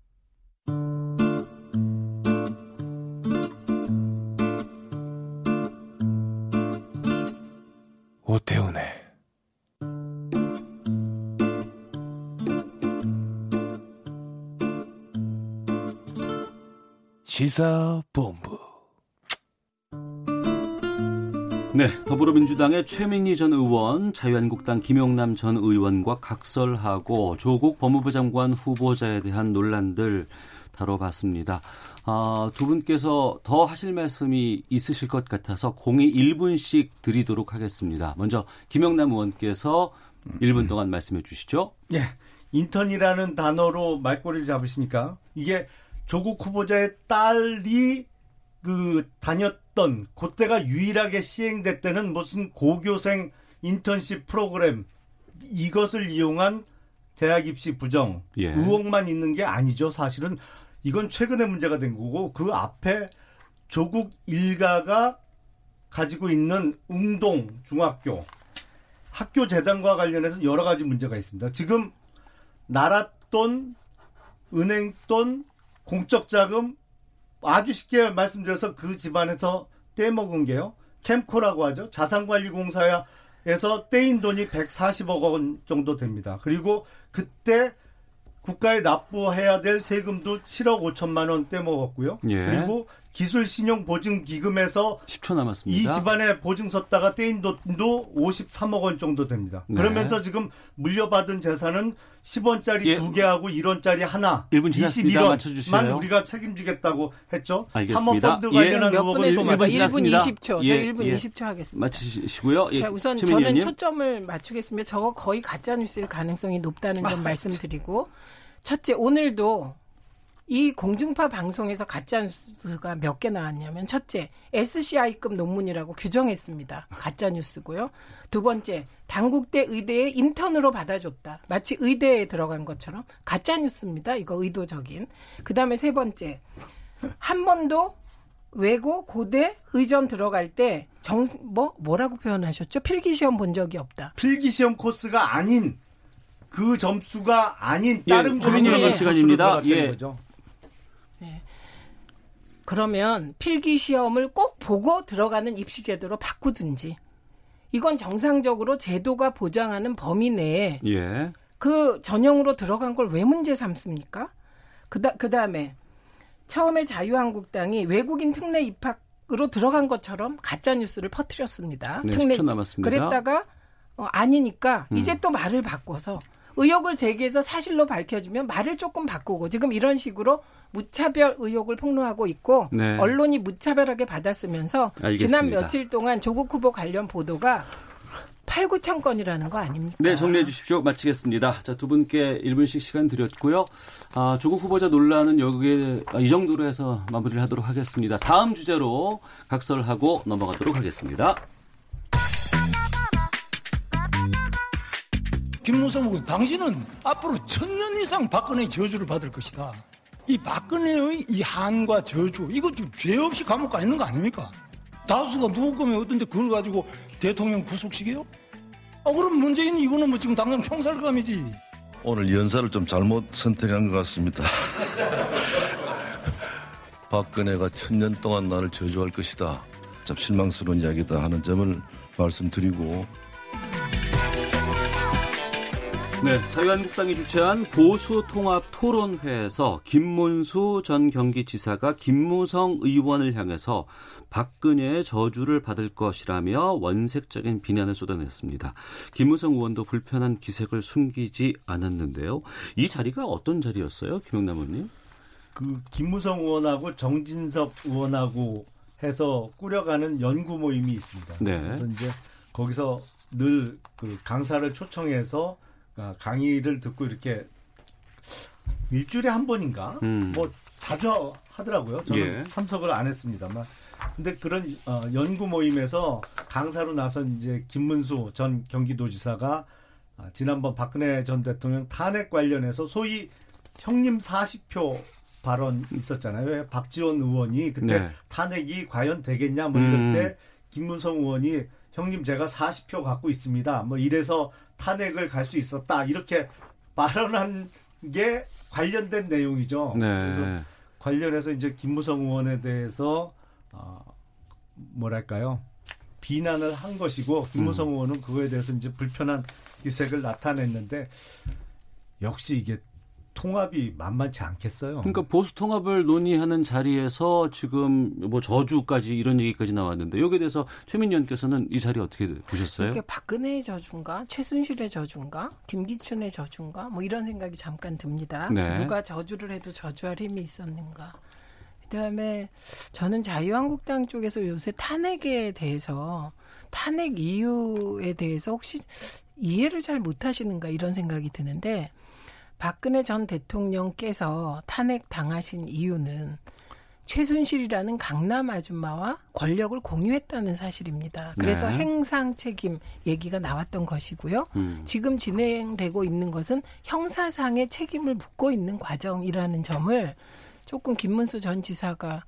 오태훈의 시사본부. 네, 더불어민주당의 최민희 전 의원, 자유한국당 김용남 전 의원과 각설하고 조국 법무부 장관 후보자에 대한 논란들 다뤄봤습니다. 아, 두 분께서 더 하실 말씀이 있으실 것 같아서 공이 1분씩 드리도록 하겠습니다. 먼저 김영남 의원께서 1분 동안 말씀해 주시죠. 예. 인턴이라는 단어로 말꼬리를 잡으시니까 이게 조국 후보자의 딸이 그 다녔던 그때가 유일하게 시행됐다는 무슨 고교생 인턴십 프로그램 이것을 이용한 대학 입시 부정 예. 의혹만 있는 게 아니죠. 사실은 이건 최근에 문제가 된 거고 그 앞에 조국 일가가 가지고 있는 웅동 중학교 학교 재단과 관련해서 여러 가지 문제가 있습니다. 지금 나랏돈, 은행돈, 공적 자금 아주 쉽게 말씀드려서 그 집안에서 떼먹은 게요. 캠코라고 하죠. 자산관리공사에서 떼인 돈이 140억 원 정도 됩니다. 그리고 그때 국가에 납부해야 될 세금도 7억 5천만 원 떼먹었고요. 예. 그리고 기술 신용 보증 기금에서 10초 남았습니다. 이 집안에 보증 섰다가 떼인 돈도 53억 원 정도 됩니다. 네. 그러면서 지금 물려받은 재산은 10원짜리 예. 2개하고 1원짜리 하나 1분 21원만 우리가 책임지겠다고 했죠. 알겠습니다. 사모펀드 관련한 예. 의혹은 1분, 1분 20초. 예. 저 1분 예. 20초 하겠습니다. 마치시고요. 자, 우선 저는 의원님. 초점을 맞추겠습니다. 저거 거의 가짜 뉴스일 가능성이 높다는 점 아, 말씀드리고 첫째 오늘도 이 공중파 방송에서 가짜뉴스가 몇 개 나왔냐면 첫째 SCI급 논문이라고 규정했습니다. 가짜뉴스고요. 두 번째 당국대 의대에 인턴으로 받아줬다. 마치 의대에 들어간 것처럼 가짜뉴스입니다. 이거 의도적인. 그 다음에 세 번째 한 번도 외고 고대 의전 들어갈 때 정 뭐 뭐라고 표현하셨죠? 필기 시험 본 적이 없다. 필기 시험 코스가 아닌 그 점수가 아닌 예, 다른 최민희 고민의 의원 시간입니다. 예. 거죠. 그러면 필기 시험을 꼭 보고 들어가는 입시 제도로 바꾸든지 이건 정상적으로 제도가 보장하는 범위 내에 예. 그 전형으로 들어간 걸 왜 문제 삼습니까? 그다 그다음에 처음에 자유한국당이 외국인 특례 입학으로 들어간 것처럼 가짜 뉴스를 퍼뜨렸습니다. 네, 10초 남았습니다. 그랬다가 어, 아니니까 음. 이제 또 말을 바꿔서 의혹을 제기해서 사실로 밝혀지면 말을 조금 바꾸고 지금 이런 식으로 무차별 의혹을 폭로하고 있고 네. 언론이 무차별하게 받았으면서 알겠습니다. 지난 며칠 동안 조국 후보 관련 보도가 8, 9천 건이라는 거 아닙니까? 네, 정리해 주십시오. 마치겠습니다. 자, 두 분께 1분씩 시간 드렸고요. 아, 조국 후보자 논란은 여기에 아, 이 정도로 해서 마무리를 하도록 하겠습니다. 다음 주제로 각설하고 넘어가도록 하겠습니다. 김무성 의원, 당신은 앞으로 천년 이상 박근혜의 저주를 받을 것이다. 이 박근혜의 이 한과 저주, 이거 좀죄 없이 감옥 가 있는 거 아닙니까? 다수가 누구 거면 어떤데 그걸 가지고 대통령 구속시켜요? 아, 그럼 문재인 이거는 뭐 지금 당장 총살감이지. 오늘 연사를 좀 잘못 선택한 것 같습니다. 박근혜가 천년 동안 나를 저주할 것이다. 참 실망스러운 이야기다 하는 점을 말씀드리고 네, 자유한국당이 주최한 보수 통합 토론회에서 김문수 전 경기지사가 김무성 의원을 향해서 박근혜의 저주를 받을 것이라며 원색적인 비난을 쏟아냈습니다. 김무성 의원도 불편한 기색을 숨기지 않았는데요. 이 자리가 어떤 자리였어요, 김영남 의원님? 그 김무성 의원하고 정진석 의원하고 해서 꾸려가는 연구 모임이 있습니다. 네. 그래서 이제 거기서 늘 그 강사를 초청해서 아, 강의를 듣고 이렇게 일주일에 한 번인가 음. 뭐 자주 하더라고요. 저는 예. 참석을 안 했습니다만. 근데 그런 어, 연구 모임에서 강사로 나선 이제 김문수 전 경기도지사가 아, 지난번 박근혜 전 대통령 탄핵 관련해서 소위 형님 40표 발언 있었잖아요. 왜 박지원 의원이 그때 네. 탄핵이 과연 되겠냐 뭐 이럴 음. 때 김문성 의원이 형님 제가 40표 갖고 있습니다. 뭐 이래서 탄핵을 갈 수 있었다. 이렇게 발언한 게 관련된 내용이죠. 네. 그래서 관련해서 이제 김무성 의원에 대해서 어, 뭐랄까요 비난을 한 것이고 김무성 음. 의원은 그거에 대해서 이제 불편한 기색을 나타냈는데 역시 이게 통합이 만만치 않겠어요. 그러니까 보수 통합을 논의하는 자리에서 지금 뭐 저주까지 이런 얘기까지 나왔는데 여기에 대해서 최민희 의원께서는 이 자리 어떻게 보셨어요? 이게 박근혜의 저주인가, 최순실의 저주인가, 김기춘의 저주인가, 뭐 이런 생각이 잠깐 듭니다. 네. 누가 저주를 해도 저주할 힘이 있었는가. 그다음에 저는 자유한국당 쪽에서 요새 탄핵에 대해서 탄핵 이유에 대해서 혹시 이해를 잘 못하시는가 이런 생각이 드는데 박근혜 전 대통령께서 탄핵 당하신 이유는 최순실이라는 강남 아줌마와 권력을 공유했다는 사실입니다. 그래서 네. 행상 책임 얘기가 나왔던 것이고요. 음. 지금 진행되고 있는 것은 형사상의 책임을 묻고 있는 과정이라는 점을 조금 김문수 전 지사가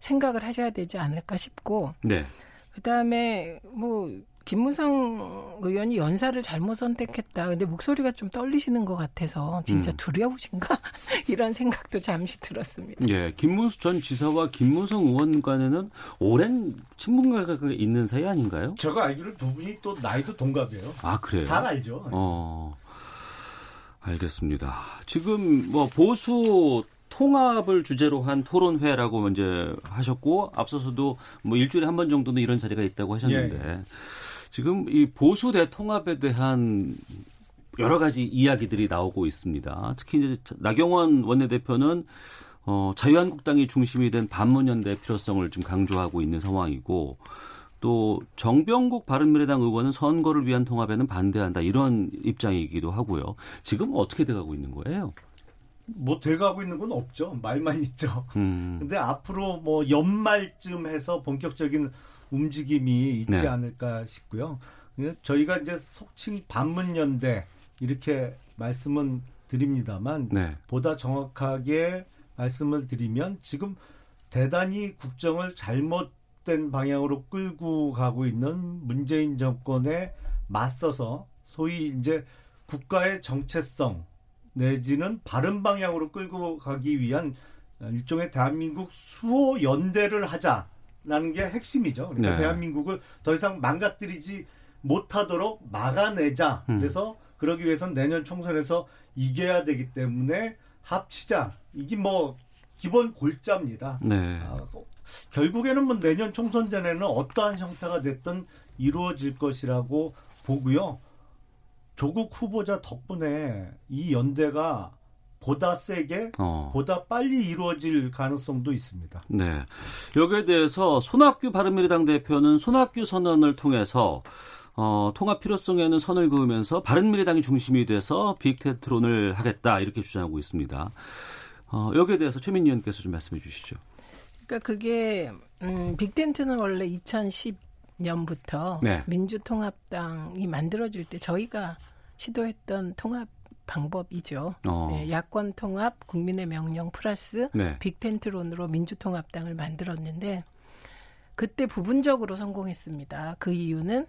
생각을 하셔야 되지 않을까 싶고 네. 그다음에 뭐 김무성 의원이 연사를 잘못 선택했다. 근데 목소리가 좀 떨리시는 것 같아서 진짜 음. 두려우신가 이런 생각도 잠시 들었습니다. 예, 김문수 전 지사와 김무성 의원 간에는 오랜 친분관계가 있는 사이 아닌가요? 제가 알기로 두 분이 또 나이도 동갑이에요. 아 그래요? 잘 알죠. 어, 알겠습니다. 지금 뭐 보수 통합을 주제로 한 토론회라고 먼저 하셨고 앞서서도 뭐 일주일에 한 번 정도는 이런 자리가 있다고 하셨는데 예. 지금 이 보수 대통합에 대한 여러 가지 이야기들이 나오고 있습니다. 특히 이제 나경원 원내대표는 어, 자유한국당이 중심이 된 반문연대 필요성을 좀 강조하고 있는 상황이고 또 정병국 바른미래당 의원은 선거를 위한 통합에는 반대한다 이런 입장이기도 하고요. 지금 어떻게 돼가고 있는 거예요? 뭐 돼가고 있는 건 없죠. 말만 있죠. 음, 근데 앞으로 뭐 연말쯤 해서 본격적인 움직임이 있지 네. 않을까 싶고요. 그냥 저희가 이제 속칭 반문연대 이렇게 말씀은 드립니다만 네. 보다 정확하게 말씀을 드리면 지금 대단히 국정을 잘못된 방향으로 끌고 가고 있는 문재인 정권에 맞서서 소위 이제 국가의 정체성 내지는 바른 방향으로 끌고 가기 위한 일종의 대한민국 수호 연대를 하자 라는 게 핵심이죠. 그러니까 네. 대한민국을 더 이상 망가뜨리지 못하도록 막아내자. 음. 그래서 그러기 위해선 내년 총선에서 이겨야 되기 때문에 합치자. 이게 뭐 기본 골자입니다. 네. 아, 결국에는 뭐 내년 총선 전에는 어떠한 형태가 됐든 이루어질 것이라고 보고요. 조국 후보자 덕분에 이 연대가 보다 세게, 어. 보다 빨리 이루어질 가능성도 있습니다. 네. 여기에 대해서 손학규 바른미래당 대표는 손학규 선언을 통해서 어, 통합 필요성에는 선을 그으면서 바른미래당이 중심이 돼서 빅텐트론을 하겠다 이렇게 주장하고 있습니다. 어, 여기에 대해서 최민희 의원께서 좀 말씀해 주시죠. 그러니까 그게 음, 빅텐트는 원래 2010년부터 네. 민주통합당이 만들어질 때 저희가 시도했던 통합 방법이죠. 어. 네, 야권 통합, 국민의 명령 플러스 네. 빅텐트론으로 민주통합당을 만들었는데 그때 부분적으로 성공했습니다. 그 이유는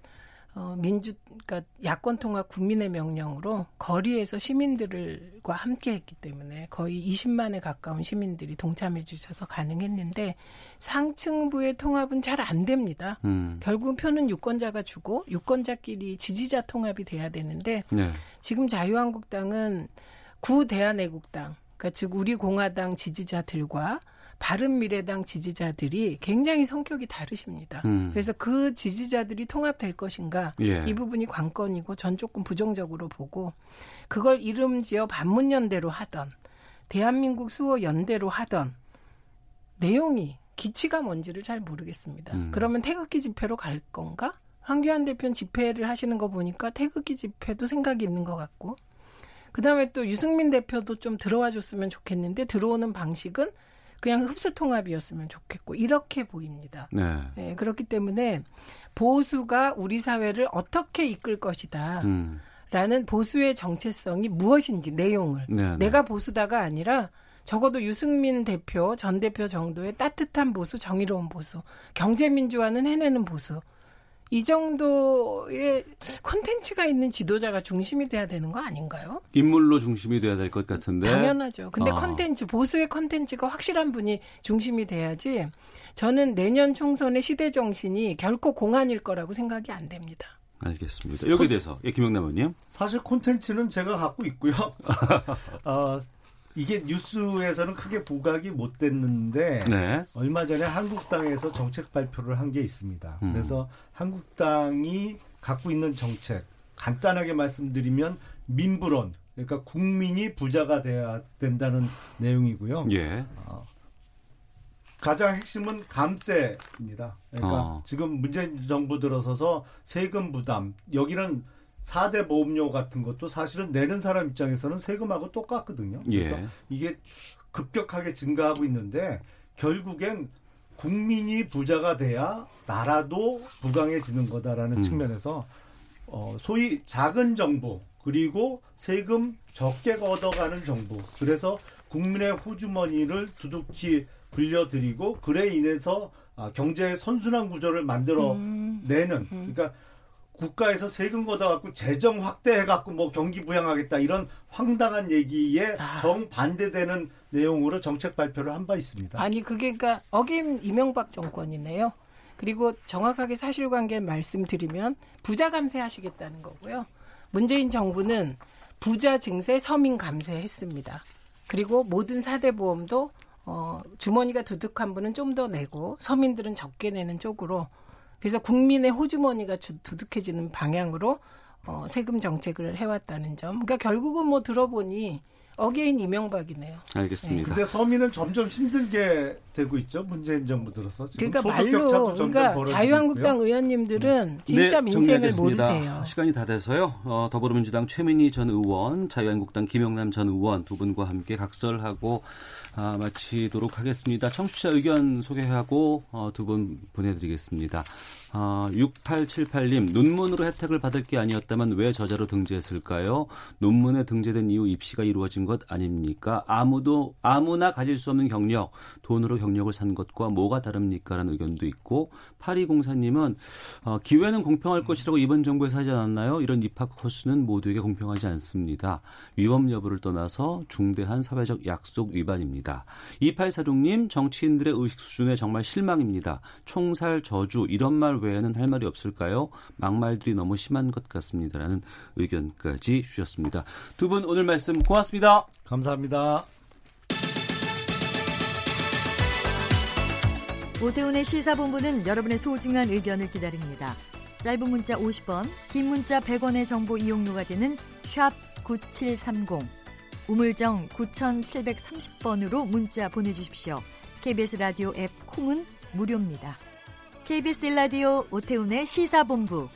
어, 민주, 그러니까 야권 통합 국민의 명령으로 거리에서 시민들과 함께 했기 때문에 거의 20만에 가까운 시민들이 동참해 주셔서 가능했는데 상층부의 통합은 잘 안 됩니다. 음. 결국 표는 유권자가 주고 유권자끼리 지지자 통합이 돼야 되는데 네. 지금 자유한국당은 구대한애국당, 그러니까 즉 우리 공화당 지지자들과 바른미래당 지지자들이 굉장히 성격이 다르십니다. 음. 그래서 그 지지자들이 통합될 것인가 예. 이 부분이 관건이고 전 조금 부정적으로 보고 그걸 이름 지어 반문연대로 하던 대한민국 수호 연대로 하던 내용이 기치가 뭔지를 잘 모르겠습니다. 음. 그러면 태극기 집회로 갈 건가? 황교안 대표는 집회를 하시는 거 보니까 태극기 집회도 생각이 있는 것 같고 그다음에 또 유승민 대표도 좀 들어와 줬으면 좋겠는데 들어오는 방식은 그냥 흡수 통합이었으면 좋겠고 이렇게 보입니다. 네. 네, 그렇기 때문에 보수가 우리 사회를 어떻게 이끌 것이다. 음. 라는 보수의 정체성이 무엇인지 내용을 네, 네. 내가 보수다가 아니라 적어도 유승민 대표 전 대표 정도의 따뜻한 보수, 정의로운 보수, 경제민주화는 해내는 보수 이 정도의 콘텐츠가 있는 지도자가 중심이 돼야 되는 거 아닌가요? 인물로 중심이 돼야 될 것 같은데. 당연하죠. 근데 어. 컨텐츠, 보수의 컨텐츠가 확실한 분이 중심이 돼야지 저는 내년 총선의 시대 정신이 결코 공안일 거라고 생각이 안 됩니다. 알겠습니다. 여기 에 대해서 예, 김영남 의원님. 사실 콘텐츠는 제가 갖고 있고요. 어, 이게 뉴스에서는 크게 부각이 못 됐는데 네. 얼마 전에 한국당에서 정책 발표를 한 게 있습니다. 음. 그래서 한국당이 갖고 있는 정책 간단하게 말씀드리면 민부론 그러니까 국민이 부자가 돼야 된다는 내용이고요. 예. 어, 가장 핵심은 감세입니다. 그러니까 어. 지금 문재인 정부 들어서서 세금 부담 여기는 4대 보험료 같은 것도 사실은 내는 사람 입장에서는 세금하고 똑같거든요. 그래서 예. 이게 급격하게 증가하고 있는데 결국엔 국민이 부자가 돼야 나라도 부강해지는 거다라는 음. 측면에서 어, 소위 작은 정부 그리고 세금 적게 걷어가는 정부 그래서 국민의 호주머니를 두둑히 불려드리고 그래 인해서 아, 경제 선순환 구조를 만들어 내는 그러니까 국가에서 세금 걷어갖고 재정 확대해갖고 뭐 경기 부양하겠다 이런 황당한 얘기에 정 반대되는 내용으로 정책 발표를 한 바 있습니다. 아니 그게 그러니까 어김 이명박 정권이네요. 그리고 정확하게 사실관계 말씀드리면 부자 감세하시겠다는 거고요. 문재인 정부는 부자 증세, 서민 감세했습니다. 그리고 모든 사대 보험도 어, 주머니가 두둑한 분은 좀 더 내고 서민들은 적게 내는 쪽으로 그래서 국민의 호주머니가 주- 두둑해지는 방향으로 어, 세금 정책을 해왔다는 점. 그러니까 결국은 뭐 들어보니 again 이명박이네요. 알겠습니다. 근데 서민은 점점 힘들게 되고 있죠. 문재인 정부 들어서. 지금 그러니까 말로 그러니까 자유한국당 있고요. 의원님들은 진짜 네, 민생을 정리하겠습니다. 모르세요. 시간이 다 돼서요. 어, 더불어민주당 최민희 전 의원, 자유한국당 김용남 전 의원 두 분과 함께 각설하고 아, 마치도록 하겠습니다. 청취자 의견 소개하고 어, 두분 보내드리겠습니다. 아, 6878님, 논문으로 혜택을 받을 게 아니었다면 왜 저자로 등재했을까요? 논문에 등재된 이후 입시가 이루어진 것 아닙니까? 아무도, 아무나 가질 수 없는 경력, 돈으로 경력을 산 것과 뭐가 다릅니까? 라는 의견도 있고, 8204님은, 어, 기회는 공평할 것이라고 이번 정부에서 하지 않았나요? 이런 입학 코스는 모두에게 공평하지 않습니다. 위법 여부를 떠나서 중대한 사회적 약속 위반입니다. 2846님, 정치인들의 의식 수준에 정말 실망입니다. 총살, 저주, 이런 말 외에는 할 말이 없을까요? 막말들이 너무 심한 것 같습니다라는 의견까지 주셨습니다. 두 분 오늘 말씀 고맙습니다. 감사합니다. 오태훈의 시사본부는 여러분의 소중한 의견을 기다립니다. 짧은 문자 50원, 긴 문자 100원의 정보 이용료가 되는 샵 9730, 우물정 9730번으로 문자 보내주십시오. KBS 라디오 앱 콩은 무료입니다. KBS 라디오 오태훈의 시사본부.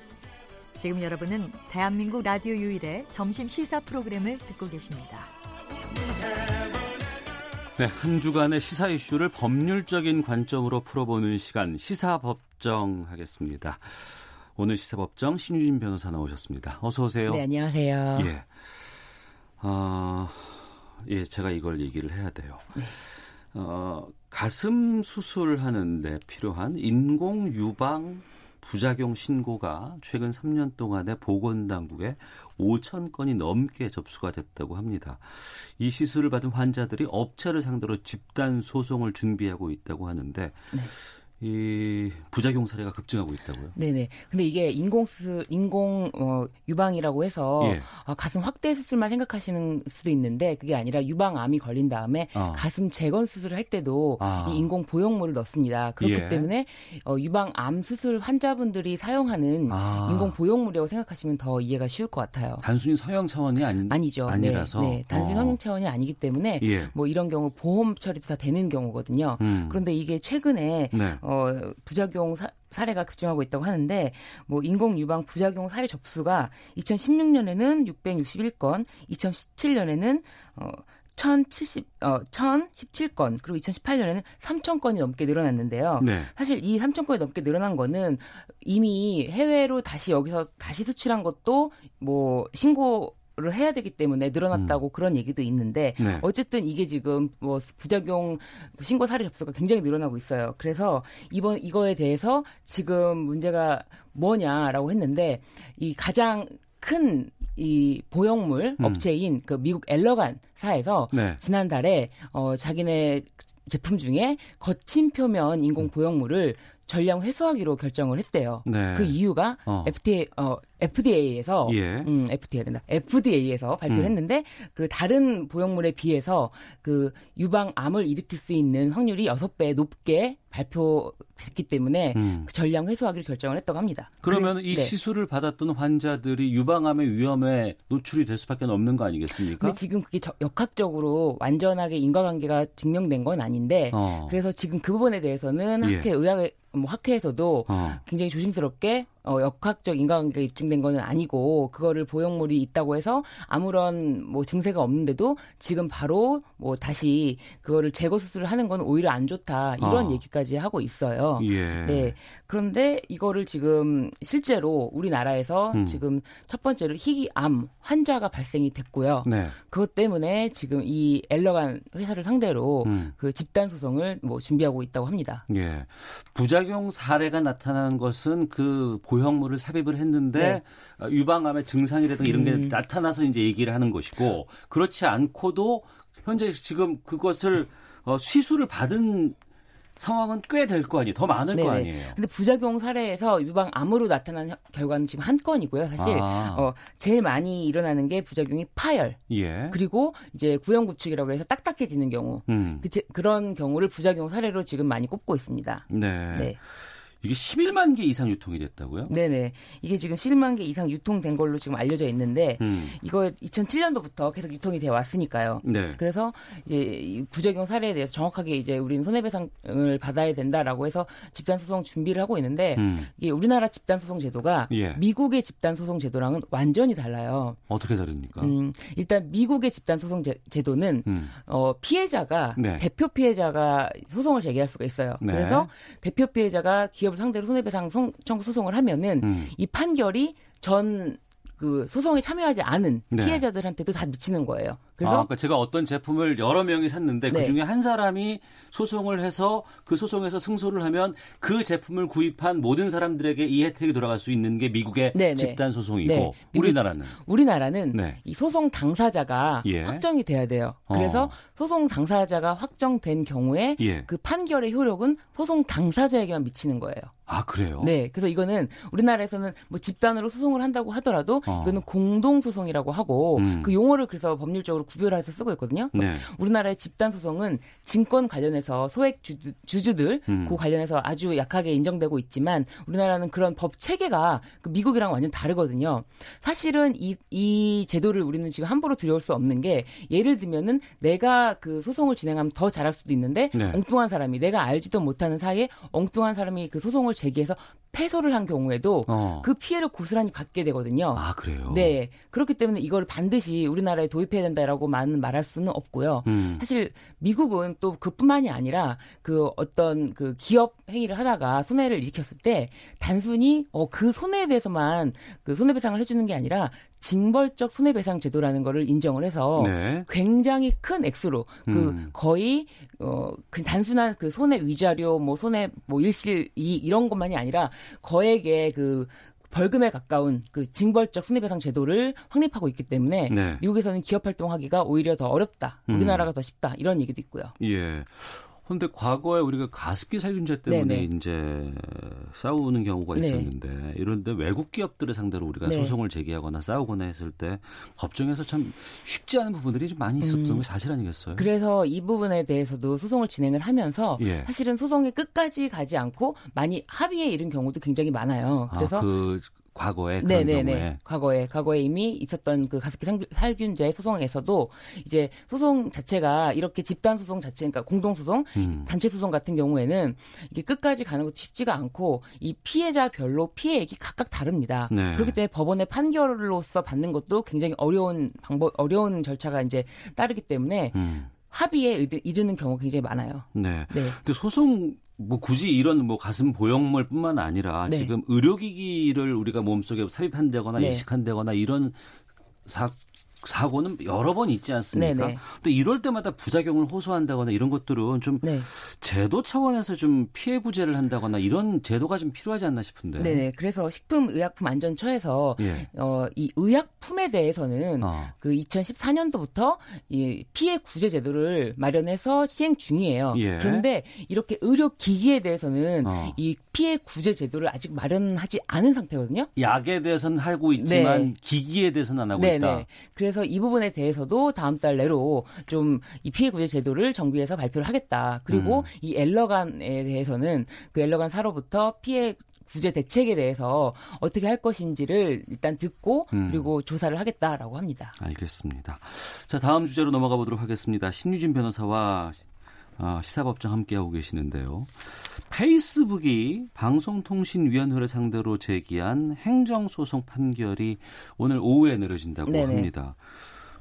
지금 여러분은 대한민국 라디오 유일의 점심 시사 프로그램을 듣고 계십니다. 네, 한 주간의 시사 이슈를 법률적인 관점으로 풀어보는 시간 시사법정 하겠습니다. 오늘 시사법정 신유진 변호사 나오셨습니다. 어서 오세요. 네, 안녕하세요. 예. 어, 예, 제가 이걸 얘기를 해야 돼요. 네. 어, 가슴 수술하는데 필요한 인공 유방 부작용 신고가 최근 3년 동안에 보건당국에 5천 건이 넘게 접수가 됐다고 합니다. 이 시술을 받은 환자들이 업체를 상대로 집단 소송을 준비하고 있다고 하는데 네. 이 부작용 사례가 급증하고 있다고요. 네네. 근데 이게 인공 수술, 인공 어, 유방이라고 해서 예. 아, 가슴 확대 수술만 생각하시는 수도 있는데 그게 아니라 유방암이 걸린 다음에 어. 가슴 재건 수술을 할 때도 아. 이 인공 보형물을 넣습니다. 그렇기 예. 때문에 어, 유방암 수술 환자분들이 사용하는 아. 인공 보형물이라고 생각하시면 더 이해가 쉬울 것 같아요. 단순히 서양 차원이 아니, 아니죠. 아니라서. 네, 네. 단순히 어. 성형 차원이 아니기 때문에 예. 뭐 이런 경우 보험 처리도 다 되는 경우거든요. 음. 그런데 이게 최근에 네. 어, 부작용 사, 사례가 급증하고 있다고 하는데 뭐 인공 유방 부작용 사례 접수가 2016년에는 661건, 2017년에는 어 1070, 어, 1017건, 그리고 2018년에는 3000건이 넘게 늘어났는데요. 네. 사실 이 3000건이 넘게 늘어난 거는 이미 해외로 다시 여기서 다시 수출한 것도 뭐 신고 를 해야 되기 때문에 늘어났다고 그런 얘기도 있는데 네. 어쨌든 이게 지금 뭐 부작용 신고 사례 접수가 굉장히 늘어나고 있어요. 그래서 이번 이거에 대해서 지금 문제가 뭐냐라고 했는데 이 가장 큰 이 보형물 음. 업체인 그 미국 엘러간사에서 네. 지난달에 어 자기네 제품 중에 거친 표면 인공 보형물을 전량 회수하기로 결정을 했대요. 네. 그 이유가 어. FDA 어 FDA에서 예. 음, FDA 된다. FDA에서 발표를 음. 했는데 그 다른 보형물에 비해서 그 유방암을 일으킬 수 있는 확률이 6배 높게 발표됐기 때문에 음. 그 전량 회수하기로 결정을 했다고 합니다. 그러면 그래- 이 네. 시술을 받았던 환자들이 유방암의 위험에 노출이 될 수밖에 없는 거 아니겠습니까? 근데 지금 그게 저- 역학적으로 완전하게 인과관계가 증명된 건 아닌데 어. 그래서 지금 그 부분에 대해서는 예. 학회 의학 뭐 학회에서도 어. 굉장히 조심스럽게 어, 역학적 인과관계가 입증된 거는 아니고 그거를 보형물이 있다고 해서 아무런 뭐 증세가 없는데도 지금 바로 뭐 다시 그거를 제거 수술을 하는 건 오히려 안 좋다 이런 어. 얘기까지 하고 있어요. 예. 네. 그런데 이거를 지금 실제로 우리나라에서 음. 지금 첫 번째로 희귀암 환자가 발생이 됐고요. 네. 그것 때문에 지금 이 엘러간 회사를 상대로 음. 그 집단 소송을 뭐 준비하고 있다고 합니다. 예. 부작용 사례가 나타난 것은 그 보형물을 삽입을 했는데 네. 어, 유방암의 증상이라든가 이런 게 음. 나타나서 이제 얘기를 하는 것이고 그렇지 않고도 현재 지금 그것을 어, 시술을 받은 상황은 꽤 될 거 아니에요. 더 많을 거 네네. 아니에요. 근데 부작용 사례에서 유방암으로 나타난 혀- 결과는 지금 한 건이고요. 사실 아. 어, 제일 많이 일어나는 게 부작용이 파열. 예. 그리고 이제 구형 구축이라고 해서 딱딱해지는 경우. 음. 그, 제- 그런 경우를 부작용 사례로 지금 많이 꼽고 있습니다. 네. 네. 이게 11만 개 이상 유통이 됐다고요? 네네. 이게 지금 11만 개 이상 유통된 걸로 지금 알려져 있는데 음. 이거 2007년도부터 계속 유통이 되어 왔으니까요. 네. 그래서 이제 이 부작용 사례에 대해서 정확하게 이제 우리는 손해배상을 받아야 된다라고 해서 집단 소송 준비를 하고 있는데 음. 이게 우리나라 집단 소송 제도가 예. 미국의 집단 소송 제도랑은 완전히 달라요. 어떻게 다릅니까? 음, 일단 미국의 집단 소송 제, 제도는 음. 어, 피해자가 네. 대표 피해자가 소송을 제기할 수가 있어요. 네. 그래서 대표 피해자가 기업을 기업을 상대로 손해배상 송- 청구 소송을 하면은 음. 이 판결이 전그 소송에 참여하지 않은 네. 피해자들한테도 다 미치는 거예요. 아, 그래서 그러니까 제가 어떤 제품을 여러 명이 샀는데 네. 그 중에 한 사람이 소송을 해서 그 소송에서 승소를 하면 그 제품을 구입한 모든 사람들에게 이 혜택이 돌아갈 수 있는 게 미국의 네, 네. 집단 소송이고 네. 우리나라는 우리나라는 네. 이 소송 당사자가 예. 확정이 돼야 돼요. 그래서 어. 소송 당사자가 확정된 경우에 예. 그 판결의 효력은 소송 당사자에게만 미치는 거예요. 아 그래요? 네, 그래서 이거는 우리나라에서는 뭐 집단으로 소송을 한다고 하더라도 어. 이거는 공동 소송이라고 하고 음. 그 용어를 그래서 법률적으로 구별해서 쓰고 있거든요. 네. 우리나라의 집단 소송은 증권 관련해서 소액 주주, 주주들 음. 그 관련해서 아주 약하게 인정되고 있지만 우리나라는 그런 법 체계가 그 미국이랑 완전 다르거든요. 사실은 이, 이 제도를 우리는 지금 함부로 들여올 수 없는 게 예를 들면은 내가 그 소송을 진행하면 더 잘할 수도 있는데 네. 엉뚱한 사람이 내가 알지도 못하는 사이에 엉뚱한 사람이 그 소송을 제기해서 패소를 한 경우에도 어. 그 피해를 고스란히 받게 되거든요. 아 그래요? 네. 그렇기 때문에 이걸 반드시 우리나라에 도입해야 된다라고 만 말할 수는 없고요. 음. 사실 미국은 또 그뿐만이 아니라 그 어떤 그 기업 행위를 하다가 손해를 일으켰을 때 단순히 어 그 손해에 대해서만 그 손해배상을 해주는 게 아니라 징벌적 손해배상 제도라는 거를 인정을 해서 네. 굉장히 큰 액수로 그 음. 거의 어그 단순한 그 손해 위자료 뭐 손해 뭐 일실 이익 이런 것만이 아니라 거액의 그 벌금에 가까운 그 징벌적 손해배상 제도를 확립하고 있기 때문에 네. 미국에서는 기업 활동하기가 오히려 더 어렵다. 음. 우리나라가 더 쉽다. 이런 얘기도 있고요. 예. 근데 과거에 우리가 가습기 살균제 때문에 네네. 이제 싸우는 경우가 네. 있었는데 이런데 외국 기업들을 상대로 우리가 네. 소송을 제기하거나 싸우거나 했을 때 법정에서 참 쉽지 않은 부분들이 좀 많이 있었던 음. 게 사실 아니겠어요? 그래서 이 부분에 대해서도 소송을 진행을 하면서 예. 사실은 소송이 끝까지 가지 않고 많이 합의에 이른 경우도 굉장히 많아요. 그래서 아, 그 과거에 그런 네네네. 경우에 과거에 과거에 이미 있었던 그 가습기 상- 살균제 소송에서도 이제 소송 자체가 이렇게 집단 소송 자체, 그러니까 공동 소송, 음. 단체 소송 같은 경우에는 이게 끝까지 가는 것도 쉽지가 않고 이 피해자별로 피해액이 각각 다릅니다. 네. 그렇기 때문에 법원의 판결로서 받는 것도 굉장히 어려운 방법, 어려운 절차가 이제 따르기 때문에 음. 합의에 이르- 이르는 경우가 굉장히 많아요. 네. 네. 근데 소송 뭐 굳이 이런 뭐 가슴 보형물뿐만 아니라 네. 지금 의료기기를 우리가 몸속에 삽입한다거나 네. 이식한다거나 이런 사 사고는 여러 번 있지 않습니까? 네네. 또 이럴 때마다 부작용을 호소한다거나 이런 것들은 좀 네. 제도 차원에서 좀 피해 구제를 한다거나 이런 제도가 좀 필요하지 않나 싶은데. 네. 그래서 식품의약품안전처에서 예. 어, 이 의약품에 대해서는 어. 그 2014년도부터 이 피해 구제 제도를 마련해서 시행 중이에요. 예. 그런데 이렇게 의료 기기에 대해서는 어. 이 피해 구제 제도를 아직 마련하지 않은 상태거든요. 약에 대해서는 하고 있지만 네. 기기에 대해서는 안 하고 네네. 있다. 그래서 이 부분에 대해서도 다음 달 내로 좀 이 피해 구제 제도를 정비해서 발표를 하겠다. 그리고 음. 이 엘러간에 대해서는 그 엘러간 사로부터 피해 구제 대책에 대해서 어떻게 할 것인지를 일단 듣고 음. 그리고 조사를 하겠다라고 합니다. 알겠습니다. 자, 다음 주제로 넘어가 보도록 하겠습니다. 신유진 변호사와 아, 시사법정 함께하고 계시는데요. 페이스북이 방송통신위원회를 상대로 제기한 행정소송 판결이 오늘 오후에 내려진다고 네네. 합니다.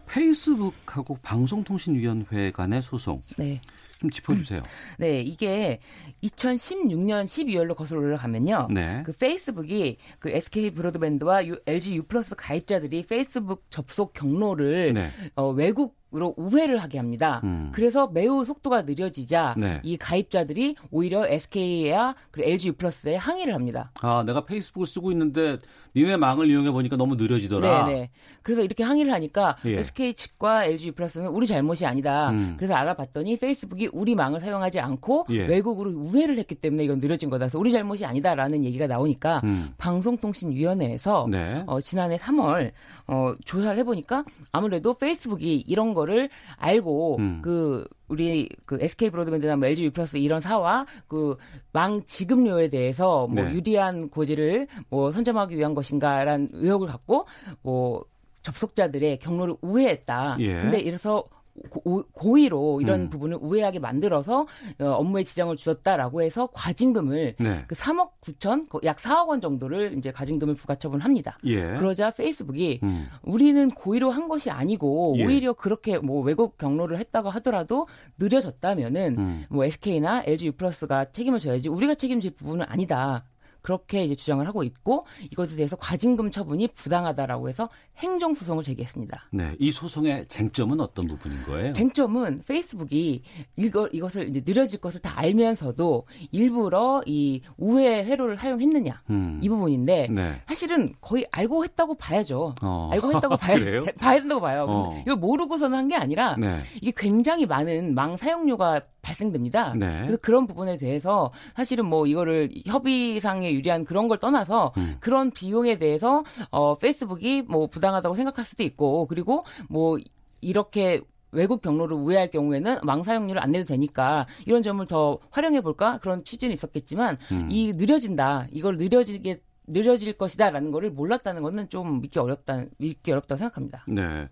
페이스북하고 방송통신위원회 간의 소송 네. 좀 짚어주세요. 네, 이게 2016년 12월로 거슬러 올라가면요. 네. 그 페이스북이 그 SK 브로드밴드와 유- LG U 플러스 가입자들이 페이스북 접속 경로를 네. 어, 외국 으로 우회를 하게 합니다. 음. 그래서 매우 속도가 느려지자 네. 이 가입자들이 오히려 SK와 LG U 플러스에 항의를 합니다. 아, 내가 페이스북을 쓰고 있는데 니네 망을 이용해 보니까 너무 느려지더라. 네네. 그래서 이렇게 항의를 하니까 예. SK 측과 LG 플러스는 우리 잘못이 아니다. 음. 그래서 알아봤더니 페이스북이 우리 망을 사용하지 않고 예. 외국으로 우회를 했기 때문에 이건 느려진 거다. 그래서 우리 잘못이 아니다라는 얘기가 나오니까 음. 방송통신위원회에서 네. 어, 지난해 3월 어, 조사를 해보니까 아무래도 페이스북이 이런 거를 알고 음. 그 우리 그 SK 브로드밴드나 뭐 LG U 플러스 이런 사와 그 망 지급료에 대해서 뭐 네. 유리한 고지를 뭐 선점하기 위한 것인가라는 의혹을 갖고 뭐 접속자들의 경로를 우회했다. 예. 근데 이래서 고, 고의로 이런 음. 부분을 우회하게 만들어서 어, 업무에 지장을 주었다라고 해서 과징금을 네. 그 3억 9천 거- 약 4억 원 정도를 이제 과징금을 부과처분합니다. 예. 그러자 페이스북이 음. 우리는 고의로 한 것이 아니고 예. 오히려 그렇게 뭐 왜곡 경로를 했다고 하더라도 느려졌다면은 음. 뭐 SK나 LG U+가 책임을 져야지 우리가 책임질 부분은 아니다. 그렇게 이제 주장을 하고 있고 이것에 대해서 과징금 처분이 부당하다라고 해서 행정 소송을 제기했습니다. 네, 이 소송의 쟁점은 어떤 부분인 거예요? 쟁점은 페이스북이 이거, 이것을 이제 느려질 것을 다 알면서도 일부러 이 우회 회로를 사용했느냐 음. 이 부분인데 네. 사실은 거의 알고 했다고 봐야죠. 어. 알고 했다고 봐야? 봐야 된다고 봐요. 어. 이걸 모르고서는 한 게 아니라 네. 이게 굉장히 많은 망 사용료가 발생됩니다. 네. 그래서 그런 부분에 대해서 사실은 뭐 이거를 협의상에 유리한 그런 걸 떠나서 음. 그런 비용에 대해서 어 페이스북이 뭐 부당하다고 생각할 수도 있고 그리고 뭐 이렇게 외국 경로를 우회할 경우에는 망 사용료를 안 내도 되니까 이런 점을 더 활용해 볼까 그런 취지는 있었겠지만 음. 이 느려진다 이걸 느려지게 느려질 것이다라는 거를 몰랐다는 거는 좀 믿기 어렵다 믿기 어렵다고 생각합니다. 네.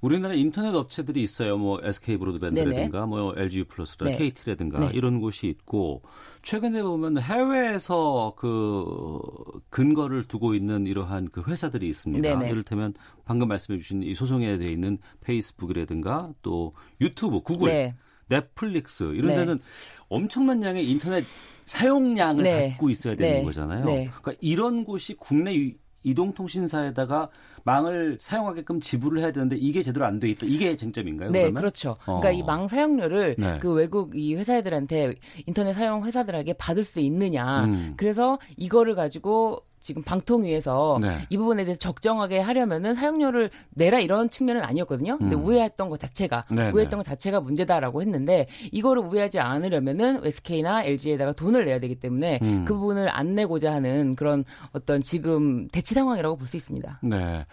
우리나라 인터넷 업체들이 있어요. 뭐 SK 브로드밴드라든가 뭐 LG 플러스라 네. KT라든가 네. 이런 곳이 있고 최근에 보면 해외에서 그 근거를 두고 있는 이러한 그 회사들이 있습니다. 네네. 이를테면 방금 말씀해 주신 이 소송에 돼 있는 페이스북이라든가 또 유튜브, 구글, 네. 넷플릭스 이런 네. 데는 엄청난 양의 인터넷 사용량을 네. 갖고 있어야 되는 네. 거잖아요. 네. 그러니까 이런 곳이 국내 이- 이동통신사에다가 망을 사용하게끔 지불을 해야 되는데 이게 제대로 안 돼 있다. 이게 쟁점인가요? 네, 그러면? 그렇죠. 어. 그러니까 이 망 사용료를 네. 그 외국 이 회사들한테 인터넷 사용 회사들에게 받을 수 있느냐. 음. 그래서 이거를 가지고 지금 방통위에서 네. 이 부분에 대해서 적정하게 하려면은 사용료를 내라 이런 측면은 아니었거든요. 근데 음. 우회했던 것 자체가 네, 우회했던 네. 것 자체가 문제다라고 했는데 이거를 우회하지 않으려면은 SK나 LG에다가 돈을 내야 되기 때문에 음. 그 부분을 안 내고자 하는 그런 어떤 지금 대치 상황이라고 볼 수 있습니다. 네.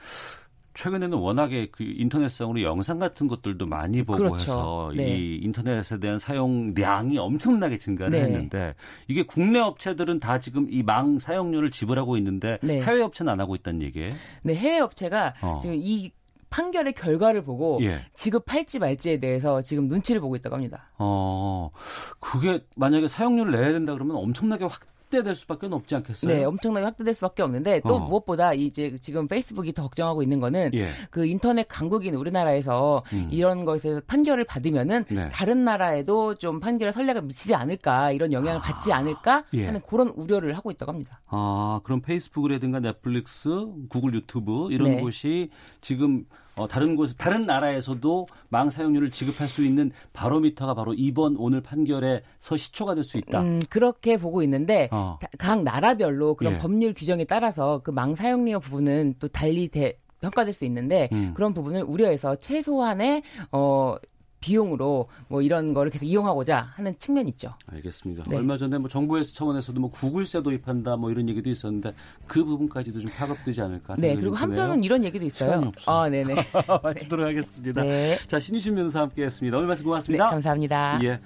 최근에는 워낙에 그 인터넷상으로 영상 같은 것들도 많이 보고 그렇죠. 해서 네. 이 인터넷에 대한 사용량이 엄청나게 증가를 네. 했는데 이게 국내 업체들은 다 지금 이 망 사용료를 지불하고 있는데 네. 해외 업체는 안 하고 있다는 얘기예요. 네, 해외 업체가 어. 지금 이 판결의 결과를 보고 예. 지급할지 말지에 대해서 지금 눈치를 보고 있다고 합니다. 어, 그게 만약에 사용료를 내야 된다 그러면 엄청나게 확 대될 수밖에 없지 않겠어요? 네, 엄청나게 확대될 수밖에 없는데 또 어. 무엇보다 이제 지금 페이스북이 더 걱정하고 있는 거는 예. 그 인터넷 강국인 우리나라에서 음. 이런 것에서 판결을 받으면은 네. 다른 나라에도 좀 판결에 선례가 미치지 않을까 이런 영향을 받지 않을까 예. 하는 그런 우려를 하고 있다고 합니다. 아, 그럼 페이스북이라든가 넷플릭스, 구글 유튜브 이런 네. 곳이 지금 어, 다른 곳, 다른 나라에서도 망 사용료를 지급할 수 있는 바로미터가 바로 이번 오늘 판결에서 시초가 될 수 있다. 음, 그렇게 보고 있는데 어. 다- 각 나라별로 그런 예. 법률 규정에 따라서 그 망 사용료 부분은 또 달리 대, 평가될 수 있는데 음. 그런 부분을 우려해서 최소한의 어 비용으로 뭐 이런 거를 계속 이용하고자 하는 측면이 있죠. 알겠습니다. 네. 얼마 전에 뭐 정부에서 차원에서도 뭐 구글세 도입한다 뭐 이런 얘기도 있었는데 그 부분까지도 좀 파급되지 않을까 네, 그리고. 한편은 이런 얘기도 있어요. 아, 네네. 마치도록 하겠습니다. 네. 자, 신희준 변호사 함께했습니다. 오늘 말씀 고맙습니다. 네, 감사합니다. 예.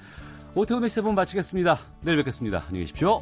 오태훈의 시사본 마치겠습니다. 내일 뵙겠습니다. 안녕히 계십시오.